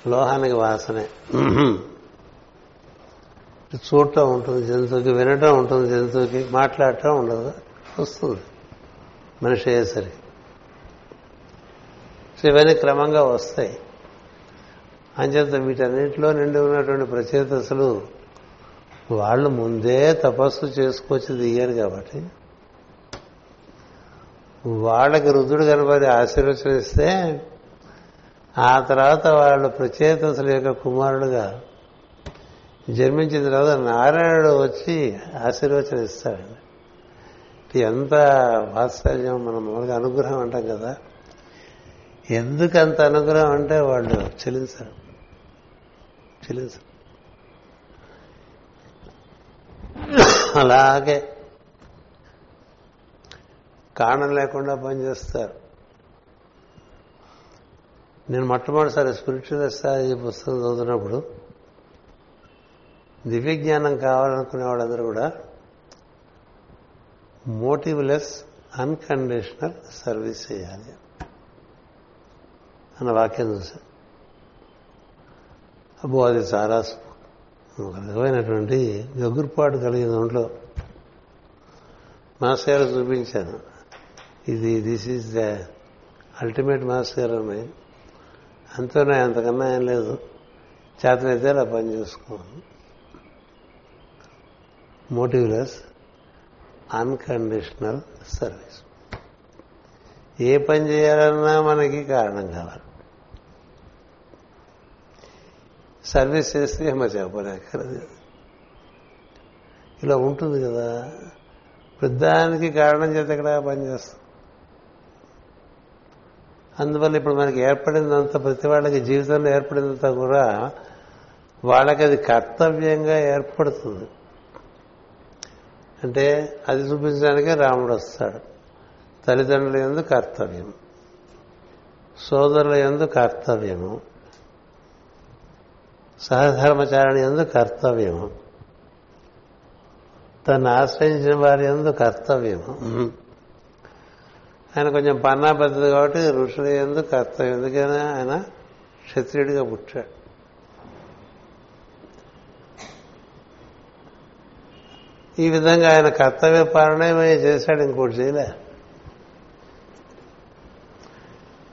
లోహానికి వాసనే. చూడటం ఉంటుంది జంతువుకి వినటం ఉంటుంది జంతువుకి మాట్లాడటం ఉండదు వస్తుంది. మనిషి అయ్యేసరికి. ఇవన్నీ క్రమంగా వస్తాయి. అంచేత వీటన్నింటిలో నిండి ఉన్నటువంటి ప్రచేతసులు వాళ్ళు ముందే తపస్సు చేసుకొచ్చి దిగారు కాబట్టి. వాళ్ళకి రుద్రుడు కనబడి ఆశీర్వచన ఇస్తే ఆ తర్వాత వాళ్ళు ప్రచేతసుల యొక్క కుమారుడుగా జన్మించిన తర్వాత నారాయణుడు వచ్చి ఆశీర్వచన ఇస్తాడు ఎంత వాత్సల్యం మనం మామూలుగా అనుగ్రహం అంటాం కదా. ఎందుకు అంత అనుగ్రహం అంటే వాళ్ళు చెల్లించరు చెల్లించరు అలాగే కారణం లేకుండా పనిచేస్తారు నేను మొట్టమొదటిసారి స్పిరిచువల్ ఎస్ట్రాలజీ పుస్తకం చదువుతున్నప్పుడు దివ్య జ్ఞానం కావాలనుకునే వాళ్ళందరూ కూడా మోటివ్లెస్ అన్కండిషనల్ సర్వీస్ చేయాలి. అన్న వాక్యం చూశాను అబ్బో అది చాలా ఒక రకమైనటువంటి గగురుపాటు కలిగిన దాంట్లో మాస్ గారు చూపించాను. ఇది దిస్ ఈజ్ ద అల్టిమేట్ మాస్ గారు ఉన్నాయి అంతనే అంతకన్నా ఏం లేదు. చేతనైతే అలా పని చేసుకోవాలి మోటివ్లెస్ అన్కండిషనల్ సర్వీస్ ఏ పని చేయాలన్నా మనకి కారణం కావాలి. సర్వీస్ చేస్తే మరి చెప్పలేకరది ఇలా ఉంటుంది కదా. పెద్దానికి కారణం చేత ఇక్కడ పనిచేస్తాం అందువల్ల ఇప్పుడు మనకి ఏర్పడిందంతా ప్రతి వాళ్ళకి జీవితంలో ఏర్పడిందంతా కూడా వాళ్ళకి అది కర్తవ్యంగా ఏర్పడుతుంది. అంటే అది చూపించడానికే రాముడు వస్తాడు. తల్లిదండ్రుల ఎందు కర్తవ్యం. సోదరుల ఎందు కర్తవ్యము. సహధర్మచారిణి ఎందు కర్తవ్యము. తను ఆశ్రయించిన వారి ఎందు కర్తవ్యము. ఆయన కొంచెం పన్నా పెద్దది కాబట్టి ఋషుల ఎందు కర్తవ్యం. ఎందుకైనా ఆయన క్షత్రియుడిగా పుట్టాడు. ఈ విధంగా ఆయన కర్తవ్య పాలనమే చేశాడు ఇంకోటి చేయలే.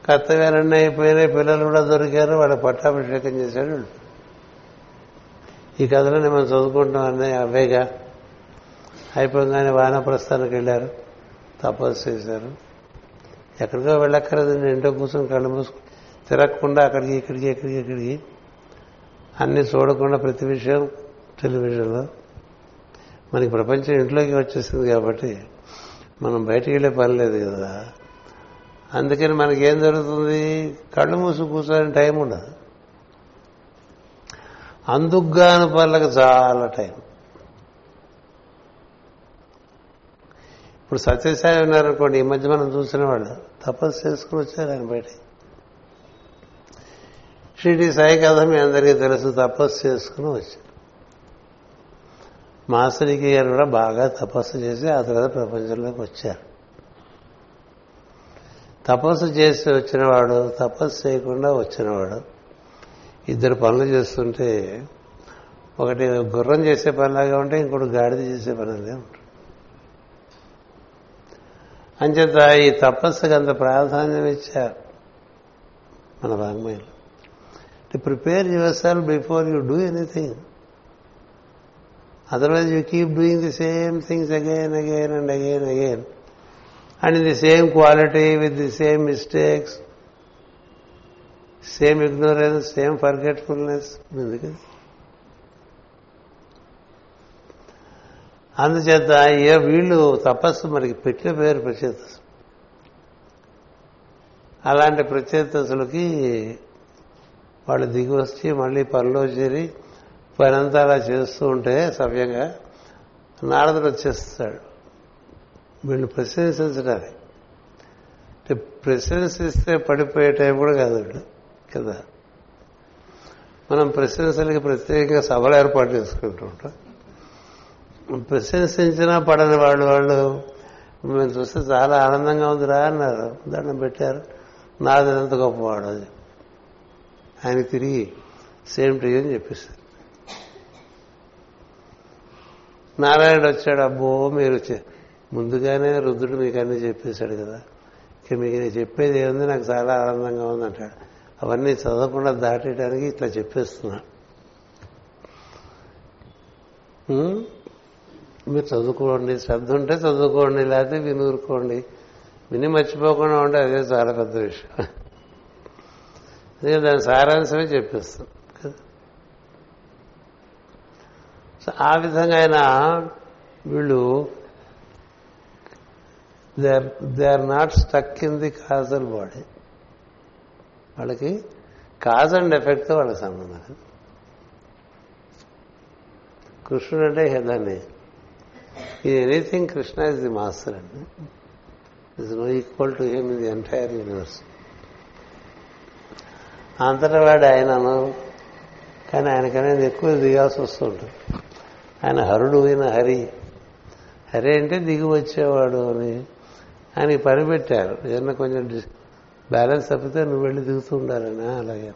కర్తవ్యాలన్నీ అయిపోయినాయి పిల్లలు కూడా దొరికారు వాళ్ళ పట్టాభిషేకం చేశాడు ఈ కథలని మనం చదువుకుంటాం అన్నయ్య అవేగా. అయిపోగానే వానప్రస్థానికి వెళ్ళారు తపస్సు చేశారు. ఎక్కడికో వెళ్ళక్కర్లేదండి ఇంట్లో కూర్చొని కళ్ళు మూసుకుని తిరగకుండా అక్కడికి ఇక్కడికి ఇక్కడికి ఇక్కడికి అన్ని చూడకుండా ప్రతి విషయం టెలివిజన్లో. మనకి ప్రపంచం ఇంట్లోకి వచ్చేసింది కాబట్టి మనం బయటికి వెళ్ళే పని లేదు కదా. అందుకని మనకి ఏం జరుగుతుంది? కళ్ళు మూసి కూర్చోని టైం ఉండదు. అందుకుగాను పనులకు చాలా టైం. ఇప్పుడు సత్యసాయి ఉన్నారనుకోండి ఈ మధ్య మనం చూసిన వాళ్ళు తపస్సు చేసుకుని వచ్చారు ఆయన బయట. షిరిడి సాయి కథ మీ అందరికీ తెలుసు తపస్సు చేసుకుని వచ్చారు. మాస్టరికి గారు కూడా బాగా తపస్సు చేసి ఆ తర్వాత ప్రపంచంలోకి వచ్చారు. తపస్సు చేసి వచ్చినవాడు తపస్సు చేయకుండా వచ్చినవాడు. ఇద్దరు పనులు చేస్తుంటే ఒకటి గుర్రం చేసే పనిలాగా ఉంటే ఇంకోటి గాడిద చేసే పనిలాగా ఉంటుంది. అంచేత ఈ తపస్సుకి అంత ప్రాధాన్యం ఇచ్చారు మన వాంగ్మయంలో. Prepare yourself before you do anything. Otherwise you keep doing the same things again again and again again. And in the same quality with the same mistakes same ignorance same forgetfulness ఎందుకు అందుచేత ఏ వీళ్ళు తపస్సు మనకి పెట్టిన పేరు ప్రచేతసు అలాంటి ప్రచేతసులకి వాళ్ళు దిగి వచ్చి మళ్ళీ పనిలో చేరి పనంతా అలా చేస్తూ ఉంటే సవ్యంగా నారదుడు వచ్చేస్తాడు. వీళ్ళు ప్రశంసించడానికి అంటే ప్రశంసిస్తే పడిపోయే టైం కూడా కాదు వీళ్ళు కదా? మనం ప్రశంసలకి ప్రత్యేకంగా సభలు ఏర్పాటు చేసుకుంటూ ఉంటాం. ప్రశంసించినా పడని వాళ్ళు వాళ్ళు మేము చూస్తే చాలా ఆనందంగా ఉందిరా అన్నారు. దండం పెట్టారు. నాది ఎంత గొప్పవాడు అది. ఆయన తిరిగి సేమ్ టీ అని చెప్పేస్తారు నారాయణుడు వచ్చాడు అబ్బో మీరు చె- ముందుగానే రుద్రుడు మీకు అన్ని చెప్పేశాడు కదా. ఇక మీకు చెప్పేది ఏముంది? నాకు చాలా ఆనందంగా ఉందంటాడు అవన్నీ చదవకుండా దాటేయడానికి ఇట్లా చెప్పేస్తున్నాడు మీరు చదువుకోండి. శ్రద్ధ ఉంటే చదువుకోండి. లేకపోతే వినూరుకోండి విని మర్చిపోకుండా ఉంటే అదే చాలా పెద్ద విషయం. అదే దాని సారాంశమే చెప్పేస్తాం. కదా? సో ఆ విధంగా ఆయన వీళ్ళు they are they are not stuck in the causal body వాళ్ళకి కాజ్ అండ్ ఎఫెక్ట్తో వాళ్ళకి సంబంధం కృష్ణుడు అంటే దాన్ని ఈ anything Krishna is the master అండి. Is no equal to him in the entire universe అంతటా వాడు ఆయనను కానీ ఆయనకనేది ఎక్కువ దిగాల్సి వస్తుంటుంది ఆయన హరుడు అయిన హరి. హరి అంటే దిగి వచ్చేవాడు అని ఆయనకి పని పెట్టారు. ఏదన్నా కొంచెం బ్యాలెన్స్ తప్పితే నువ్వు వెళ్ళి దిగుతూ ఉండాలని? అలాగే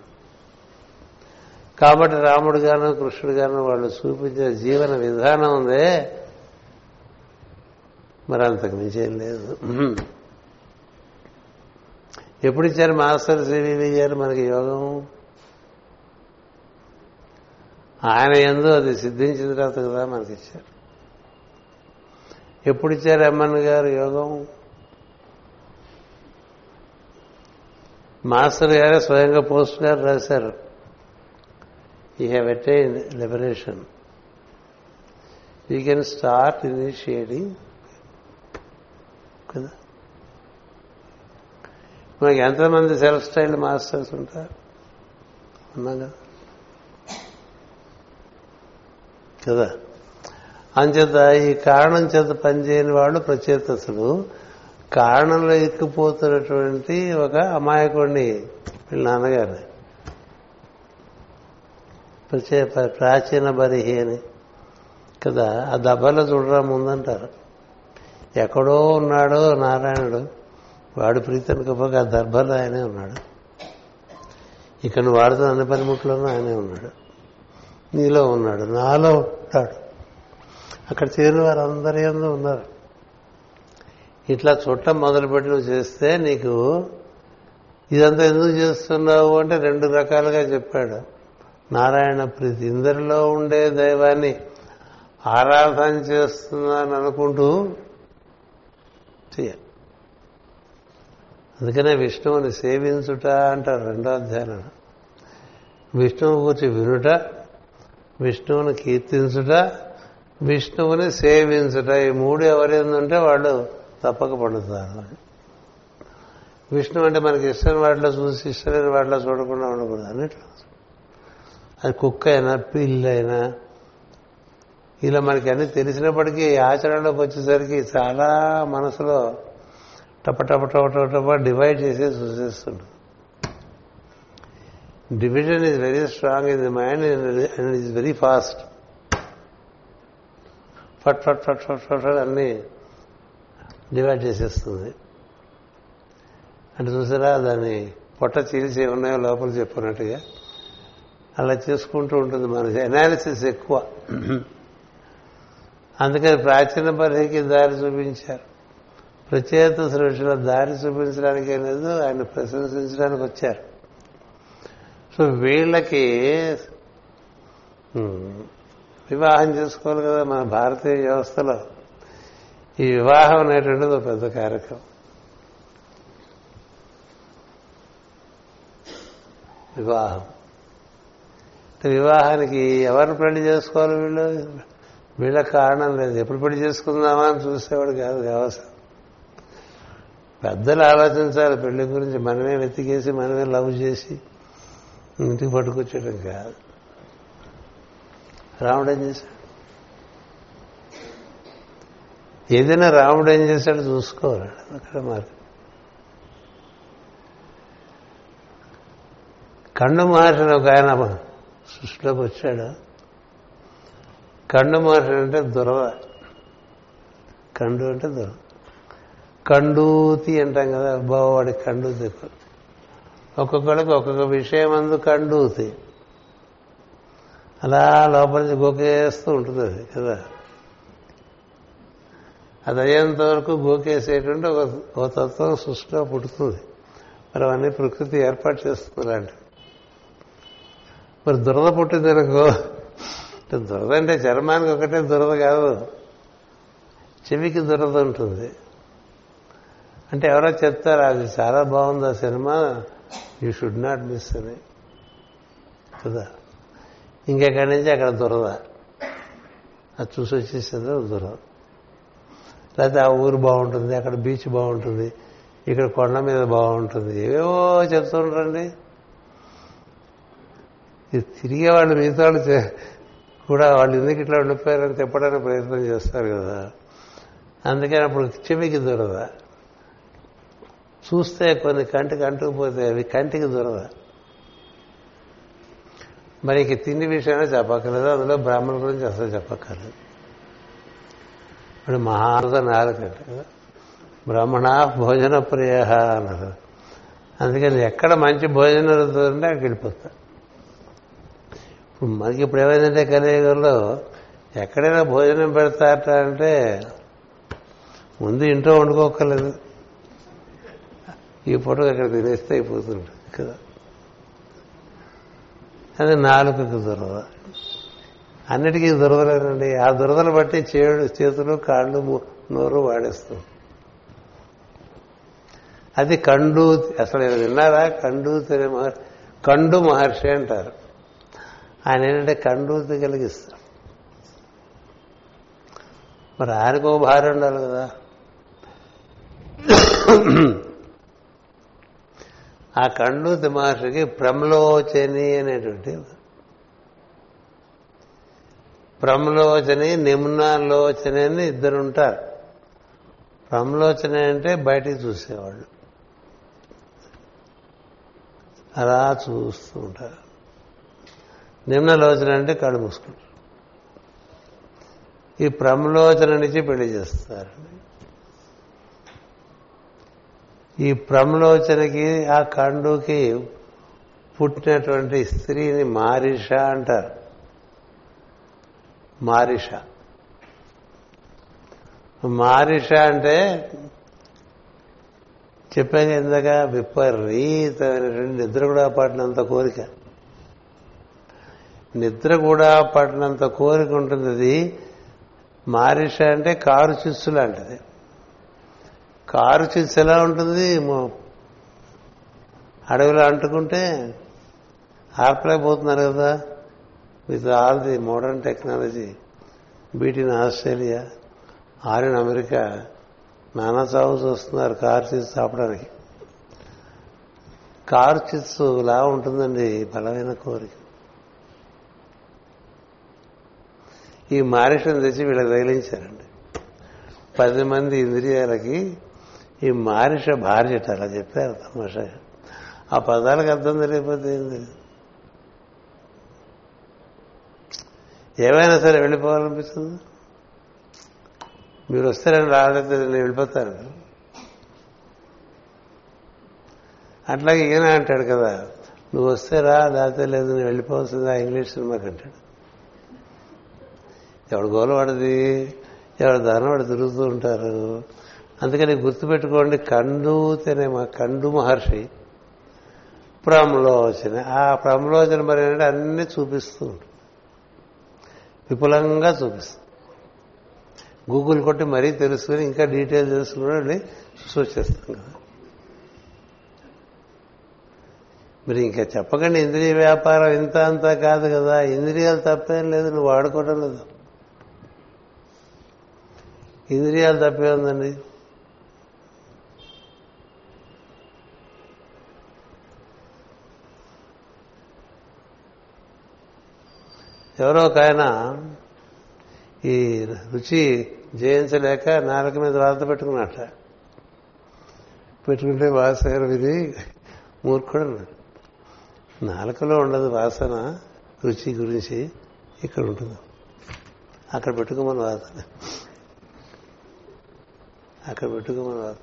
కాబట్టి రాముడు గాను కృష్ణుడు గాను వాళ్ళు చూపించిన జీవన విధానం ఉందే. మరి అంతకు మించి ఏం లేదు. ఎప్పుడు ఇచ్చారు మాస్టర్ శ్రీవి గారు మనకి యోగం? ఆయన ఎందు అది సిద్ధించిన తర్వాత కదా మనకి ఇచ్చారు. ఎప్పుడు ఇచ్చారు ఎమ్మన్ గారు యోగం? మాస్టర్ గారే స్వయంగా పోస్ట్ గారు రాశారు. You have attain liberation you can start initiating కదా? మనకి ఎంతమంది సెల్ఫ్ స్టైల్ మాస్టర్స్ ఉంటారు. ఉన్నాం కదా? కదా అంచేత ఈ కారణం చేత పనిచేయని వాళ్ళు ప్రచేతసులు కారణంలో ఎక్కిపోతున్నటువంటి ఒక అమాయకుడిని వీళ్ళ నాన్నగారు. ప్రాచీన బరిహి అని కదా ఆ దెబ్బలో చూడరా ముందంటారు. ఎక్కడో ఉన్నాడో నారాయణుడు. వాడు ప్రీతనుకపోక ఆ దర్భలో ఆయనే ఉన్నాడు. ఇక నువ్వు వాడుతున్న అన్ని పనిముట్లోనూ ఆయనే ఉన్నాడు. నీలో ఉన్నాడు నాలో ఉంటాడు. అక్కడ చేరిన వారందరి ఎందు ఉన్నారు. ఇట్లా చుట్టం మొదలుపెట్టి నువ్వు చేస్తే నీకు ఇదంతా ఎందుకు చేస్తున్నావు అంటే రెండు రకాలుగా చెప్పాడు. నారాయణ ప్రీతి ఇందరిలో ఉండే దైవాన్ని ఆరాధన చేస్తున్నాను అనుకుంటూ చేయాలి. అందుకనే విష్ణువుని సేవించుట అంటారు రెండో అధ్యాయం విష్ణువు గురించి వినుట విష్ణువుని కీర్తించుట విష్ణువుని సేవించుట ఈ మూడు ఎవరైందంటే వాళ్ళు తప్పక పండుతారు విష్ణు అంటే మనకి ఇష్టమైన వాటిలో చూసి ఇష్టమైన వాటిలో చూడకుండా ఉండకూడదు అన్నిట్లో అది కుక్క అయినా పిల్లి అయినా ఇలా మనకి అన్ని తెలిసినప్పటికీ ఆచరణలోకి వచ్చేసరికి చాలా మనసులో టప టప డివైడ్ చేసి చూసేస్తుంటుంది division is very strong in the mind and is very fast ఫట్ ఫట్ ఫట్ ఫట్ ఫట్ ఫట్ అన్ని డివైడ్ చేసేస్తుంది. అంటే చూసారా దాన్ని పొట్ట చీల్చి ఉన్నాయో లోపల చెప్పినట్టుగా అలా చేసుకుంటూ ఉంటుంది మనకి ఎనాలిసిస్ ఎక్కువ. అందుకని ప్రాచీన పరిధికి దారి చూపించారు. ప్రత్యేక సృష్టిలో దారి చూపించడానికి లేదు ఆయన ప్రశంసించడానికి వచ్చారు. సో వీళ్ళకి వివాహం చేసుకోవాలి కదా మన భారతీయ వ్యవస్థలో. ఈ వివాహం అనేటువంటిది ఒక పెద్ద కార్యక్రమం. వివాహం. వివాహానికి ఎవరిని పెళ్ళి చేసుకోవాలి వీళ్ళు? వీళ్ళ కారణం లేదు. ఎప్పుడు పెళ్ళి చేసుకుందామా అని చూసేవాడు కాదు వ్యవసాయం పెద్దలు ఆలోచించాలి. పెళ్ళి గురించి మనమే వెతికేసి మనమే లవ్ చేసి ఇంటికి పట్టుకొచ్చేయడం కాదు. రాముడు ఏం చేశాడు? ఏదైనా రాముడు ఏం చేశాడు చూసుకోవాలి. అక్కడ మరి. కండు మహర్షిని ఒక ఆయన సృష్టిలోకి వచ్చాడు. కండు మహర్షి అంటే దురవ. కండు అంటే దురద కండూతి అంటాం కదా బావవాడి కండూతి. ఒక్కొక్కడికి ఒక్కొక్క విషయం అందు కండూతి. అలా లోపలికి గోకేస్తూ ఉంటుంది అది కదా. అది అయ్యేంత వరకు బోకేసేటువంటి ఒక ఒక తత్వం సృష్టిలో పుట్టుతుంది మరి అవన్నీ ప్రకృతి ఏర్పాటు చేస్తుంది అలాంటి. మరి దురద పుట్టింది అనుకో దురద అంటే చర్మానికి ఒకటే దురద కాదు. చెవికి దురద ఉంటుంది. అంటే ఎవరో చెప్తారు అది చాలా బాగుంది ఆ cinema you should not miss అని. కదా? ఇంకెక్కడి నుంచి అక్కడ దురద? అది చూసి వచ్చేసేది దురద. లేకపోతే ఆ ఊరు బాగుంటుంది అక్కడ బీచ్ బాగుంటుంది ఇక్కడ కొండ మీద బాగుంటుంది. ఏవేవో చెప్తుంటారండి ఇది తిరిగే వాళ్ళు మిగతా వాళ్ళు కూడా వాళ్ళు ఎందుకు ఇట్లా ఉండిపోయారని చెప్పడానికి ప్రయత్నం చేస్తారు కదా. అందుకని అప్పుడు చెవికి దొరద. చూస్తే కొన్ని కంటికి అంటుకుపోతే అవి కంటికి దొరద. మరి ఇక తిండి విషయంలో చెప్పక్కర్లేదు అందులో బ్రాహ్మణుల గురించి అసలు చెప్పక్కర్లేదు. ఇప్పుడు మహారథ నాలుక బ్రహ్మణ భోజన ప్రియ అన్నారు అందుకని ఎక్కడ మంచి భోజనం దొరుకుతుంటే అక్కడికి వెళ్ళిపోతా. ఇప్పుడు మనకి ఇప్పుడు ఏమైందంటే కలియుగంలో ఎక్కడైనా భోజనం పెడతారట అంటే ముందు ఇంట్లో వండుకోకర్లేదు ఈ పూట అక్కడ తినేస్తే అయిపోతుంటుంది కదా. అది నాలుకకు దురద అన్నిటికీ దురదలేనండి. ఆ దురదలు బట్టి చేడు చేతులు కాళ్ళు ము- నోరు వాడేస్తాం. అది కండు అసలు విన్నారా? కండూతి తినే మహర్షి కండు మహర్షి అంటారు. ఆయన ఏంటంటే కండూతి కలిగిస్తారు మరి ఆయనకు ఓ భార్య ఉండాలి కదా. ఆ కండూతి మహర్షికి ప్రమలోచని అనేటువంటి ప్రమలోచని నిమ్నాలోచని అని ఇద్దరు ఉంటారు ప్రమలోచన అంటే బయటికి చూసేవాళ్ళు. అలా చూస్తూ ఉంటారు. నిమ్నలోచన అంటే కళ్ళు మూసుకుంటారు. ఈ ప్రమలోచన నుంచి పెళ్ళి చేస్తారు. ఈ ప్రమలోచనకి ఆ కండుకి పుట్టినటువంటి స్త్రీని మారిష అంటారు. మారిష. మారిష అంటే చెప్పాను ఇందాక విపరీతమైనటువంటి నిద్ర కూడా పట్టినంత కోరిక. నిద్ర కూడా పట్టినంత కోరిక ఉంటుంది అది. మారిష అంటే కారు చిస్సు లాంటిది. కారు చిస్సు ఎలా ఉంటుంది? అడవిలో అంటుకుంటే ఆర్పలేకపోతున్నారు కదా. With all the modern technology be it in Australia or in America నానా చావు చూస్తున్నారు కార్ చిప్స్ తాపడానికి. కార్ చిత్సు లా ఉంటుందండి బలమైన కోరిక. ఈ మారిషను తెచ్చి వీళ్ళకి తగిలించారండి. పది మంది ఇంద్రియాలకి ఈ మారిష భార్యట అలా చెప్పారు తమాషా. ఆ పదాలకు అర్థం తెలియకపోతే ఏం తెలియదు. ఏమైనా సరే వెళ్ళిపోవాలనిపిస్తుంది? మీరు వస్తారని రాలేదు నేను వెళ్ళిపోతారు అట్లాగే ఈయన అంటాడు కదా నువ్వు వస్తే రా లేకపోతే లేదు నేను వెళ్ళిపోవాల్సింది ఆ ఇంగ్లీష్ సినిమాకి అంటాడు. ఎవడు గోలవాడిది ఎవడు దాని వాడు తిరుగుతూ ఉంటారు. అందుకని గుర్తుపెట్టుకోండి కండు తినే మా కండు మహర్షి ప్రమలోచన. ఆ ప్రమలోచన మరి ఏంటంటే అన్నీ చూపిస్తూ ఉంటాడు. విపులంగా చూపిస్తుంది. గూగుల్ కొట్టి మరీ తెలుసుకుని ఇంకా డీటెయిల్ తెలుసుకుని సూచిస్తాం కదా. మరి ఇంకా చెప్పకండి ఇంద్రియ వ్యాపారం ఇంత అంతా కాదు కదా. ఇంద్రియాలు తప్పేం లేదు నువ్వు వాడుకోవడం లేదు. ఇంద్రియాలు తప్పే ఉందండి ఎవరో ఒక ఆయన ఈ రుచి జయించలేక నాలుక మీద రాత పెట్టుకున్నట్ట పెట్టుకుంటే వాసన ఇది మూర్ఖుడు నాలుకలో ఉండదు వాసన రుచి గురించి ఇక్కడ ఉంటుంది. అక్కడ పెట్టుకోమని వార్త. అక్కడ పెట్టుకోమని వార్త.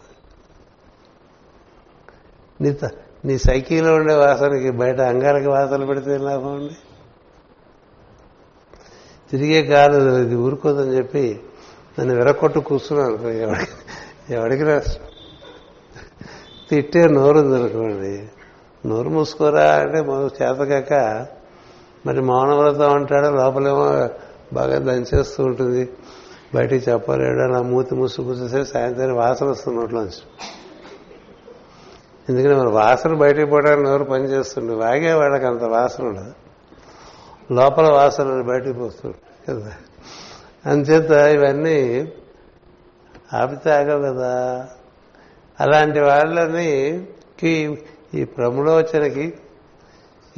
నీ త- నీ సైకిల్లో ఉండే వాసనకి బయట అంగారకి వాసన పెడితే ఏం లాభం అండి? తిరిగే కాదు ఇది ఊరుకోదని చెప్పి నన్ను విరకొట్టు కూర్చున్నాను. ఎవరికి ఎవరికి నష్టం తిట్టే నోరు ఉంది నోరు మూసుకోరా అంటే చేతకాక మరి మౌనవ్రతం అంటాడో? లోపలేమో బాగా దంచేస్తూ ఉంటుంది. బయటికి చెప్పలేడు? నా మూతి మూసి కూర్చేసే సాయంత్రం వాసన వస్తున్నట్లోంచి ఎందుకంటే మరి వాసన బయటికి పోవడానికి నోరు పనిచేస్తుండే వాగే వాళ్ళకి అంత వాసన ఉండదు. లోపల వాసన బయటికి పోస్తుంది. కదా. అంచేత ఇవన్నీ ఆపితే ఆగవు కదా. అలాంటి వాళ్ళని కి ఈ ప్రములోచనకి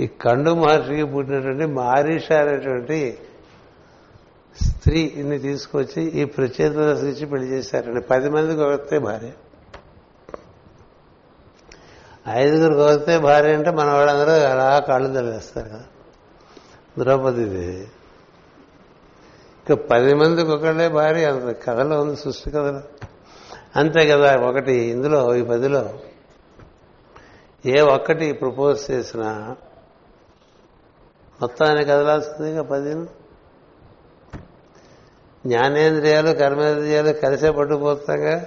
ఈ కండు మహర్షికి పుట్టినటువంటి మారీష అనేటువంటి స్త్రీని తీసుకొచ్చి ఈ ప్రచేత ఇచ్చి పెళ్ళి చేశారండి. పది మందికి ఒకతే భార్య. ఐదుగురికి వస్తే భార్య అంటే మన వాళ్ళందరూ అలా కళ్ళు తల్లేస్తారు కదా. ద్రౌపదిది ఇంకా పది మందికి ఒకళ్ళే భార్య అంత కథలో ఉంది సృష్టి కథలో. అంతే కదా ఒకటి ఇందులో ఈ పదిలో. ఏ ఒక్కటి ప్రపోజ్ చేసినా మొత్తాన్ని కదలాల్సింది ఇంకా పదిను జ్ఞానేంద్రియాలు కర్మేంద్రియాలు కలిసే పట్టుకుపోతాగా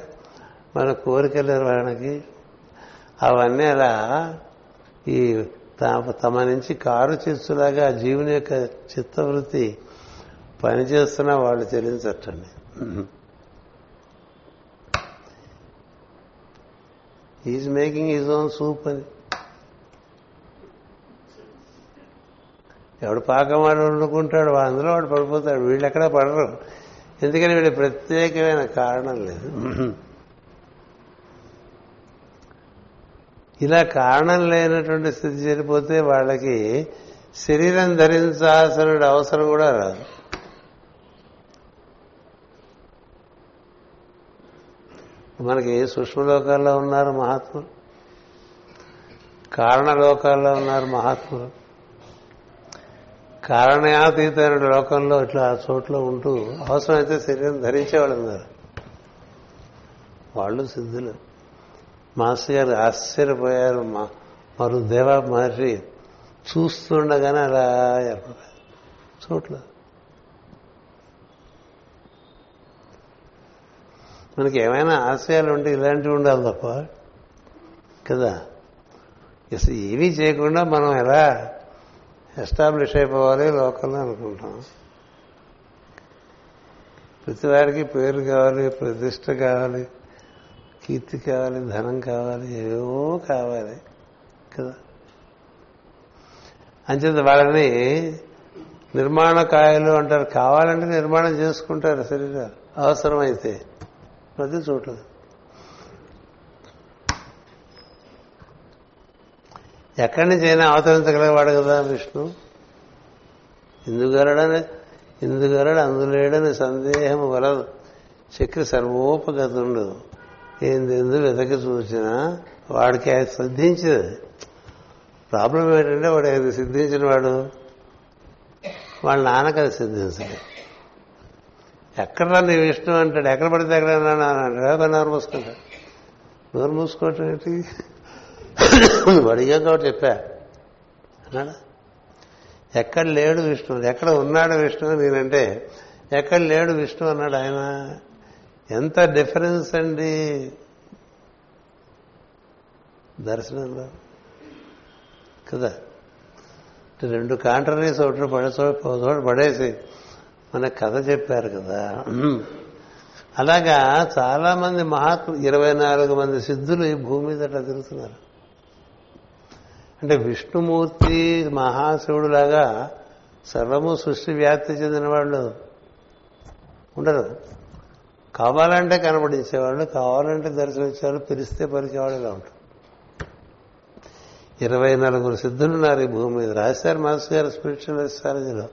మన కోరికల నిర్వహణకి. అవన్నీ అలా ఈ తమ నుంచి కారు చిచ్చులాగా జీవుని యొక్క చిత్తవృత్తి పనిచేస్తున్నా వాళ్ళు చెల్లించటండి is making is own soup అని ఎవడు పాకం వాడు వండుకుంటాడు అందులో వాడు పడిపోతాడు. వీళ్ళు ఎక్కడ పడరు. ఎందుకని వీళ్ళ ప్రత్యేకమైన కారణం లేదు. ఇలా కారణం లేనటువంటి స్థితి చేరిపోతే వాళ్ళకి శరీరం ధరించాల్సిన అవసరం కూడా రాదు. మనకి సూక్ష్మలోకాల్లో ఉన్నారు మహాత్ములు. కారణలోకాల్లో ఉన్నారు మహాత్ములు. కారణాతీతమైన లోకంలో ఇట్లా ఆ చోట్ల ఉంటూ అవసరమైతే శరీరం ధరించేవాళ్ళు ఉన్నారు వాళ్ళు సిద్ధులు. మాస్టర్ గారు ఆశ్చర్యపోయారు. మా మరు దేవా మహర్షి చూస్తుండగానే అలా ఏర్పడారు మనకి ఏమైనా ఆశయాలు ఉంటే ఇలాంటివి ఉండాలి తప్ప కదా? అసలు ఏమీ చేయకుండా మనం ఎలా ఎస్టాబ్లిష్ అయిపోవాలి లోకంలో అనుకుంటాం. ప్రతి వారికి పేరు కావాలి ప్రతిష్ట కావాలి కీర్తి కావాలి ధనం కావాలి ఏవో కావాలి కదా? అంచేత వాళ్ళని నిర్మాణ కాయలు అంటారు. కావాలంటే నిర్మాణం చేసుకుంటారు శరీరాలు. అవసరమైతే ప్రతి చోట్ల ఎక్కడి నుంచి అయినా అవతరించగలవాడు కదా విష్ణు. ఇందుగలడని ఇందుగలడు అందులేడని సందేహం వలదు. చక్రి సర్వోపగతుండు. ఏందెందు వెతకి చూసినా వాడికి అది సిద్ధించింది. ప్రాబ్లం ఏంటంటే వాడు ఆయన సిద్ధించిన వాడు. వాళ్ళ నాన్నకది సిద్ధించలేదు. ఎక్కడ నీ విష్ణు అంటాడు? ఎక్కడ పడితే ఎక్కడ అంటాడు నోరు మూసుకుంటాడు నోరు మూసుకోవటం ఏంటి? అడిగా కాబట్టి చెప్పా. అన్నాడా? ఎక్కడ లేడు విష్ణు? ఎక్కడ ఉన్నాడు విష్ణు నేనంటే ఎక్కడ లేడు విష్ణు అన్నాడు ఆయన. ఎంత డిఫరెన్స్ అండి. దర్శనంలో. కదా? రెండు కాంట్రరీస్ ఒకటి పడే చోట పడేసి. మన కథ చెప్పారు కదా. అలాగా చాలా మంది మహాత్ములు ఇరవై నాలుగు మంది సిద్ధులు ఈ భూమి మీద అట్లా తిరుగుతున్నారు. అంటే విష్ణుమూర్తి మహాశివుడులాగా సర్వము సృష్టి వ్యాప్తి చెందిన వాళ్ళు ఉండరు కావాలంటే కనబడించేవాళ్ళు కావాలంటే దర్శనమిచ్చేవాళ్ళు పిలిస్తే పలికేవాళ్ళు ఇలా ఉంటారు. ఇరవై నలుగురు సిద్ధులున్నారు ఈ భూమి మీద. రాశారు మాస్ గారు స్పిరిచువల్ ఎస్ట్రాలజీలో.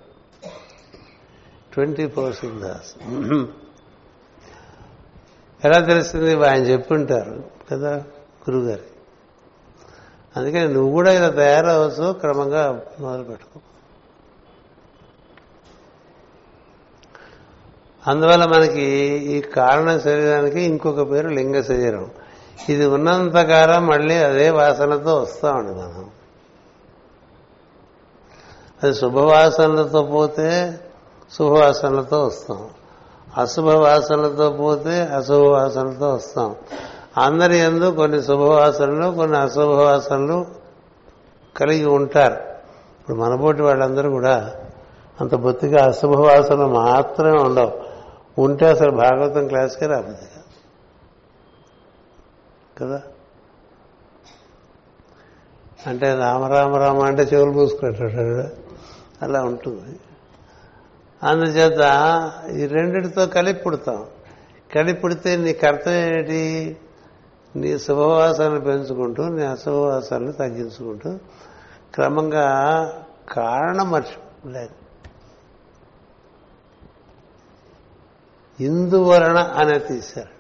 ట్వంటీ ఫోర్ సిద్ధాస్ ఎలా తెలిసింది ఆయన చెప్పుంటారు కదా గురుగారు. అందుకని నువ్వు కూడా ఇలా తయారవచ్చు క్రమంగా మొదలు పెట్టుకో అందువల్ల మనకి ఈ కారణ శరీరానికి ఇంకొక పేరు లింగ శరీరం. ఇది ఉన్నంతకాలం మళ్ళీ అదే వాసనతో వస్తామండి మనం. అది శుభవాసనలతో పోతే శుభవాసనలతో వస్తాం. అశుభ వాసనలతో పోతే అశుభ వాసనలతో వస్తాం. అందరి ఎందు కొన్ని శుభవాసనలు కొన్ని అశుభ వాసనలు కలిగి ఉంటారు. ఇప్పుడు మనపోటి వాళ్ళందరూ కూడా అంత బొత్తిగా అశుభ వాసన మాత్రమే ఉండవు. ఉంటే అసలు భాగవతం క్లాస్కే రాబోతుంది కదా. అంటే రామరామ రామ అంటే చెవులు పూసుకుంటాడు అలా ఉంటుంది. అందుచేత ఈ రెండిటితో కలిపి పుడతాం. కలిపి పుడితే నీ కర్తవ్యం ఏంటి నీ శుభవాసనలు పెంచుకుంటూ నీ అశుభవాసనలు తగ్గించుకుంటూ క్రమంగా కారణం మర్చిపోలేదు ఇందువలన అనే తీశారు.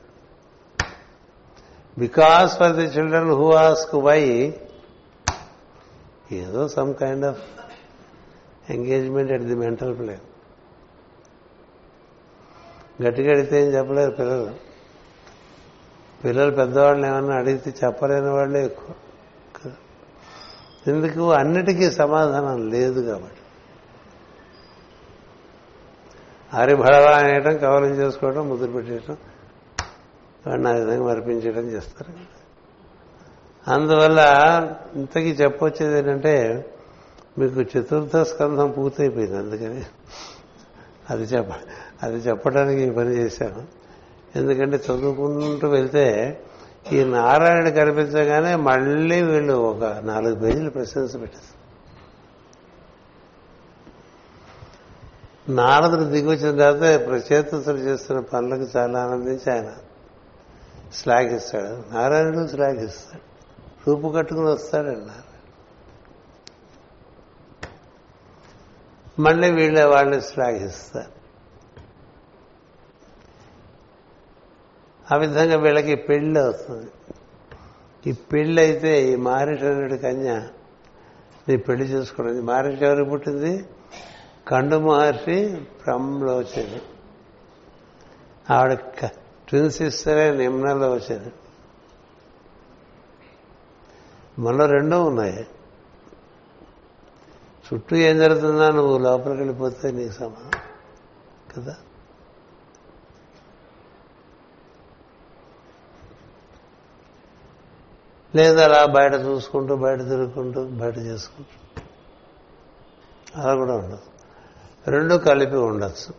Because for the children who ask why ఏదో some kind of engagement at the mental plane గట్టిగా అడిగితే ఏం చెప్పలేరు పిల్లలు. పిల్లలు పెద్దవాళ్ళని ఏమన్నా అడిగితే చెప్పలేని వాళ్ళే ఎక్కువ. ఎందుకు అన్నిటికీ సమాధానం లేదు కాబట్టి. హరిభడవ అనేయటం కవలం చేసుకోవడం ముద్దు పెట్టేయటం వాడిని ఆ విధంగా మరిపించడం చేస్తారు. అందువల్ల ఇంతకీ చెప్పొచ్చేది ఏంటంటే మీకు చతుర్థ స్కంధం పూర్తయిపోయింది అందుకని. అది చెప్ప అది చెప్పడానికి ఈ పని చేశాను. ఎందుకంటే చదువుకుంటూ వెళ్తే ఈ నారాయణ కనిపించగానే మళ్ళీ వీళ్ళు ఒక నాలుగు పేజీలు ప్రశంస పెట్టారు. నారదుడు దిగి వచ్చిన తర్వాత ప్రచేతసులు చేస్తున్న పనులకు చాలా ఆనందించి ఆయన శ్లాఘిస్తాడు. నారాయణుడు శ్లాఘిస్తాడు. రూపు కట్టుకుని వస్తాడండి నారాయణ మళ్ళీ వీళ్ళ వాళ్ళని శ్లాఘిస్తారు. ఆ విధంగా వీళ్ళకి పెళ్ళి అవుతుంది. ఈ పెళ్ళి అయితే ఈ మారిషనుడి కన్య నీ పెళ్ళి చేసుకున్నది మహర్షి ఎవరికి పుట్టింది కండు మహర్షి బ్రహ్మలో వచ్చేది ఆవిడ ట్విన్ సిస్టరే నిమ్నలో వచ్చేది మనలో రెండూ ఉన్నాయి. చుట్టూ ఏం జరుగుతుందా నువ్వు లోపలికి వెళ్ళిపోతే నీకు సమానం. కదా? లేదా అలా బయట చూసుకుంటూ బయట తిరుగుకుంటూ బయట చేసుకుంటూ. అలా కూడా ఉండదు. రెండు కలిపి ఉండొచ్చు.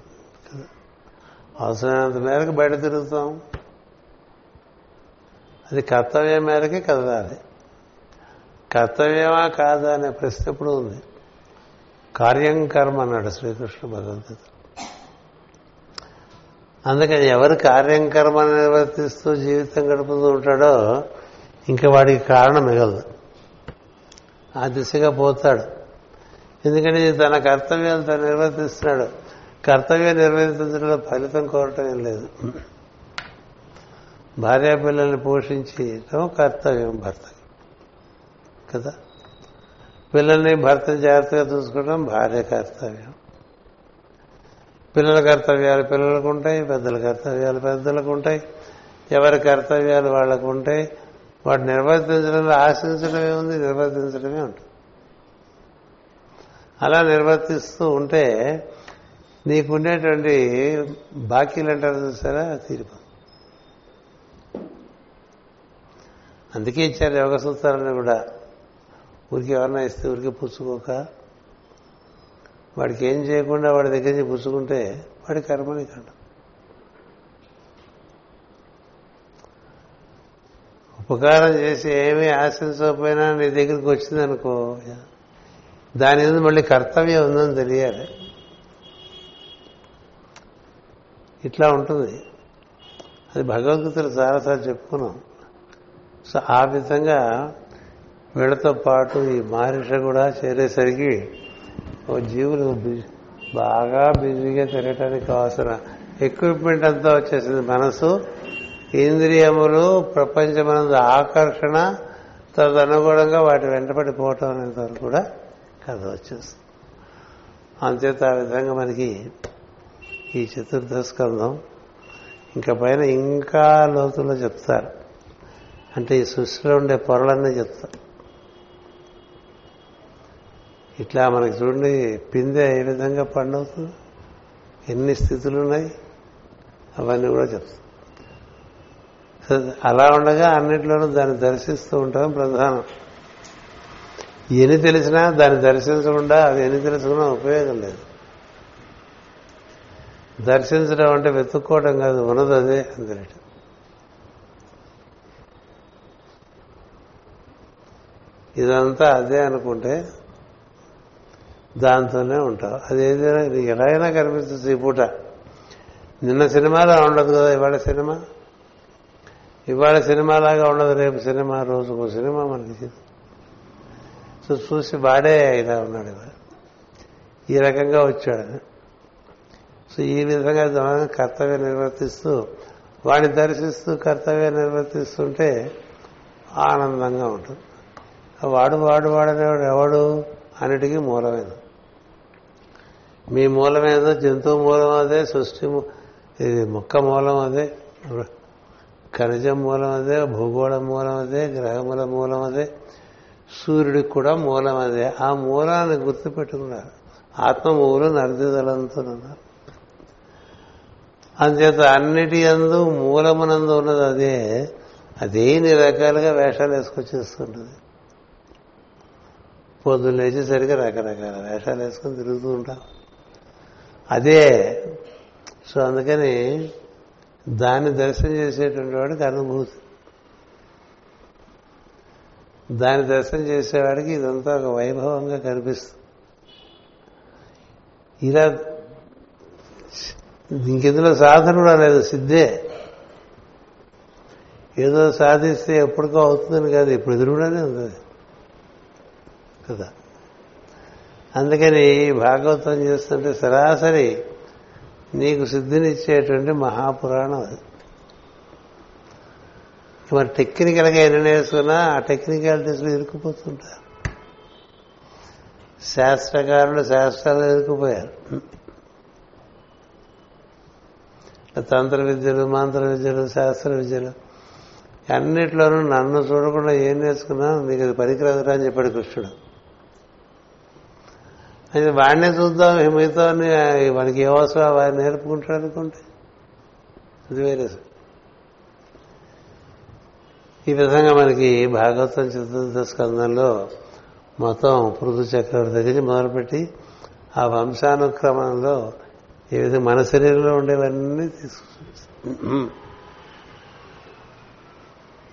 అవసరమైనంత మేరకు బయట తిరుగుతాం. అది కర్తవ్యం మేరకే కదలాలి. కర్తవ్యమా కాదా అనే ప్రశ్న ఎప్పుడు ఉంది. కార్యం కర్మ అన్నాడు శ్రీకృష్ణ భగవద్గీత. అందుకని ఎవరు కార్యం కర్మ నిర్వర్తిస్తూ జీవితం గడుపుతూ ఉంటాడో ఇంకా వాడికి కారణం మిగలదు. ఆ దిశగా పోతాడు. ఎందుకంటే తన కర్తవ్యాలు తను నిర్వర్తిస్తున్నాడు. కర్తవ్యం నిర్వర్తించడంలో ఫలితం కోరటం ఏం లేదు. భార్య పిల్లల్ని పోషించడం కర్తవ్యం భర్త. కదా? పిల్లల్ని భర్త జాగ్రత్తగా చూసుకోవడం భార్య కర్తవ్యం. పిల్లల కర్తవ్యాలు పిల్లలకు ఉంటాయి పెద్దల కర్తవ్యాలు పెద్దలకు ఉంటాయి. ఎవరి కర్తవ్యాలు వాళ్ళకు ఉంటాయి వాడు నిర్వర్తించడంలో ఆశించడమే ఉంది నిర్వర్తించడమే ఉంటుంది. అలా నిర్వర్తిస్తూ ఉంటే నీకుండేటువంటి బాకీలు అంటారు చూసారా? తీరిపో అందుకే ఇచ్చారు యోగ సూత్రాలను కూడా. ఊరికి ఎవరన్నా ఇస్తే ఊరికి పుచ్చుకోక. వాడికి ఏం చేయకుండా వాడి దగ్గర నుంచి పుచ్చుకుంటే వాడి కర్మని కాదు ఉపకారం చేసి ఏమీ ఆశించకపోయినా నీ దగ్గరికి వచ్చిందనుకో దాని మీద మళ్ళీ కర్తవ్యం ఉందని తెలియాలి. ఇట్లా ఉంటుంది. అది భగవద్గీతలు చాలాసార్లు చెప్పుకున్నాం. సో ఆ విధంగా వీళ్ళతో పాటు ఈ మహర్షి కూడా చేరేసరికి ఓ జీవులు బాగా బిజీగా తిరగటానికి కావాల్సిన ఎక్విప్మెంట్ అంతా వచ్చేసింది. మనసు ఇంద్రియములు ప్రపంచమనందు ఆకర్షణ తదనుగుణంగా వాటి వెంటబడిపోవటం అనేంత వరకు కూడా కథ వచ్చేస్తుంది. అంతేత ఆ విధంగా మనకి ఈ చతుర్థ స్కంధం ఇంకా పైన ఇంకా లోతుల్లో చెప్తారు. అంటే ఈ సృష్టిలో ఉండే పొరలన్నీ చెప్తారు. ఇట్లా మనకి చూడండి పిందె ఏ విధంగా పండవుతుంది? ఎన్ని స్థితులు ఉన్నాయి అవన్నీ కూడా చెప్తాం అలా ఉండగా అన్నిట్లోనూ దాన్ని దర్శిస్తూ ఉంటాం ప్రధానం. ఎన్ని తెలిసినా దాన్ని దర్శించకుండా అది ఎన్ని తెలుసుకున్నా ఉపయోగం లేదు. దర్శించడం అంటే వెతుక్కోవడం కాదు ఉన్నది అదే అందరిట ఇదంతా అదే అనుకుంటే దాంతోనే ఉంటావు. అది ఏదైనా నీకు అయినా కనిపిస్తుంది ఈ పూట. నిన్న సినిమాలో ఉండదు కదా ఇవాళ సినిమా? ఇవాళ సినిమాలాగా ఉండదు రేపు సినిమా రోజుకు సినిమా మనకి సో చూసి వాడే ఇలా ఉన్నాడు ఇవాళ. ఈ రకంగా వచ్చాడు. సో ఈ విధంగా కర్తవ్యం నిర్వర్తిస్తూ వాడిని దర్శిస్తూ కర్తవ్యం నిర్వర్తిస్తుంటే ఆనందంగా ఉంటుంది. వాడు వాడు వాడనేవాడు ఎవడు అన్నిటికీ మూలమైన మీ మూలమేదో జంతువు మూలం అదే సృష్టి ఇది మొక్క మూలం అదే. ఖనిజం మూలం అదే భూగోళం మూలం అదే గ్రహముల మూలం అదే సూర్యుడికి కూడా మూలం అదే ఆ మూలాన్ని గుర్తుపెట్టుకున్నారు. ఆత్మ మూలం నరదిదలంతున్నారు అందుచేత అన్నిటి అందు మూలమునందు ఉన్నది అదే. అదే ఇన్ని రకాలుగా వేషాలు వేసుకొచ్చేస్తుంటుంది. పొద్దున్న లేచేసరికి రకరకాల వేషాలు వేసుకొని తిరుగుతూ ఉంటాం. అదే. సో అందుకని దాన్ని దర్శనం చేసేటువంటి వాడికి అనుభూతి దాన్ని దర్శనం చేసేవాడికి ఇదంతా ఒక వైభవంగా కనిపిస్తుంది. ఇలా ఇంకెందులో సాధన కూడా లేదు సిద్ధే. ఏదో సాధిస్తే ఎప్పటికో అవుతుందని కాదు ఇప్పుడు ఎదురుగానే ఉంది. కదా. అందుకని భాగవతం చేస్తుంటే సరాసరి నీకు సిద్ధినిచ్చేటువంటి మహాపురాణం అది. మరి టెక్నికల్గా ఎన్ని నేర్చుకున్నా ఆ టెక్నికాలిటీస్లో ఇరుక్కుపోతుంటారు. శాస్త్రకారులు శాస్త్రాలు ఇరుక్కుపోయారు. తంత్ర విద్యలు మంత్ర విద్యలు శాస్త్ర విద్యలు అన్నిట్లోనూ నన్ను చూడకుండా ఏం నేర్చుకున్నా నీకు అది పనికిరాదురా అని చెప్పాడు కృష్ణుడు. అయితే వాడినే చూద్దాం మిగతా వాడికి ఏ అవసరం వాడిని నేర్పుకుంటాడు అనుకుంటే. అది వేరే ఈ విధంగా మనకి భాగవతం చతుర్థ స్కందంలో మొత్తం పృథు చక్రవర్తి దగ్గర మొదలుపెట్టి ఆ వంశానుక్రమంలో ఏ విధంగా మన శరీరంలో ఉండేవన్నీ తీసుకు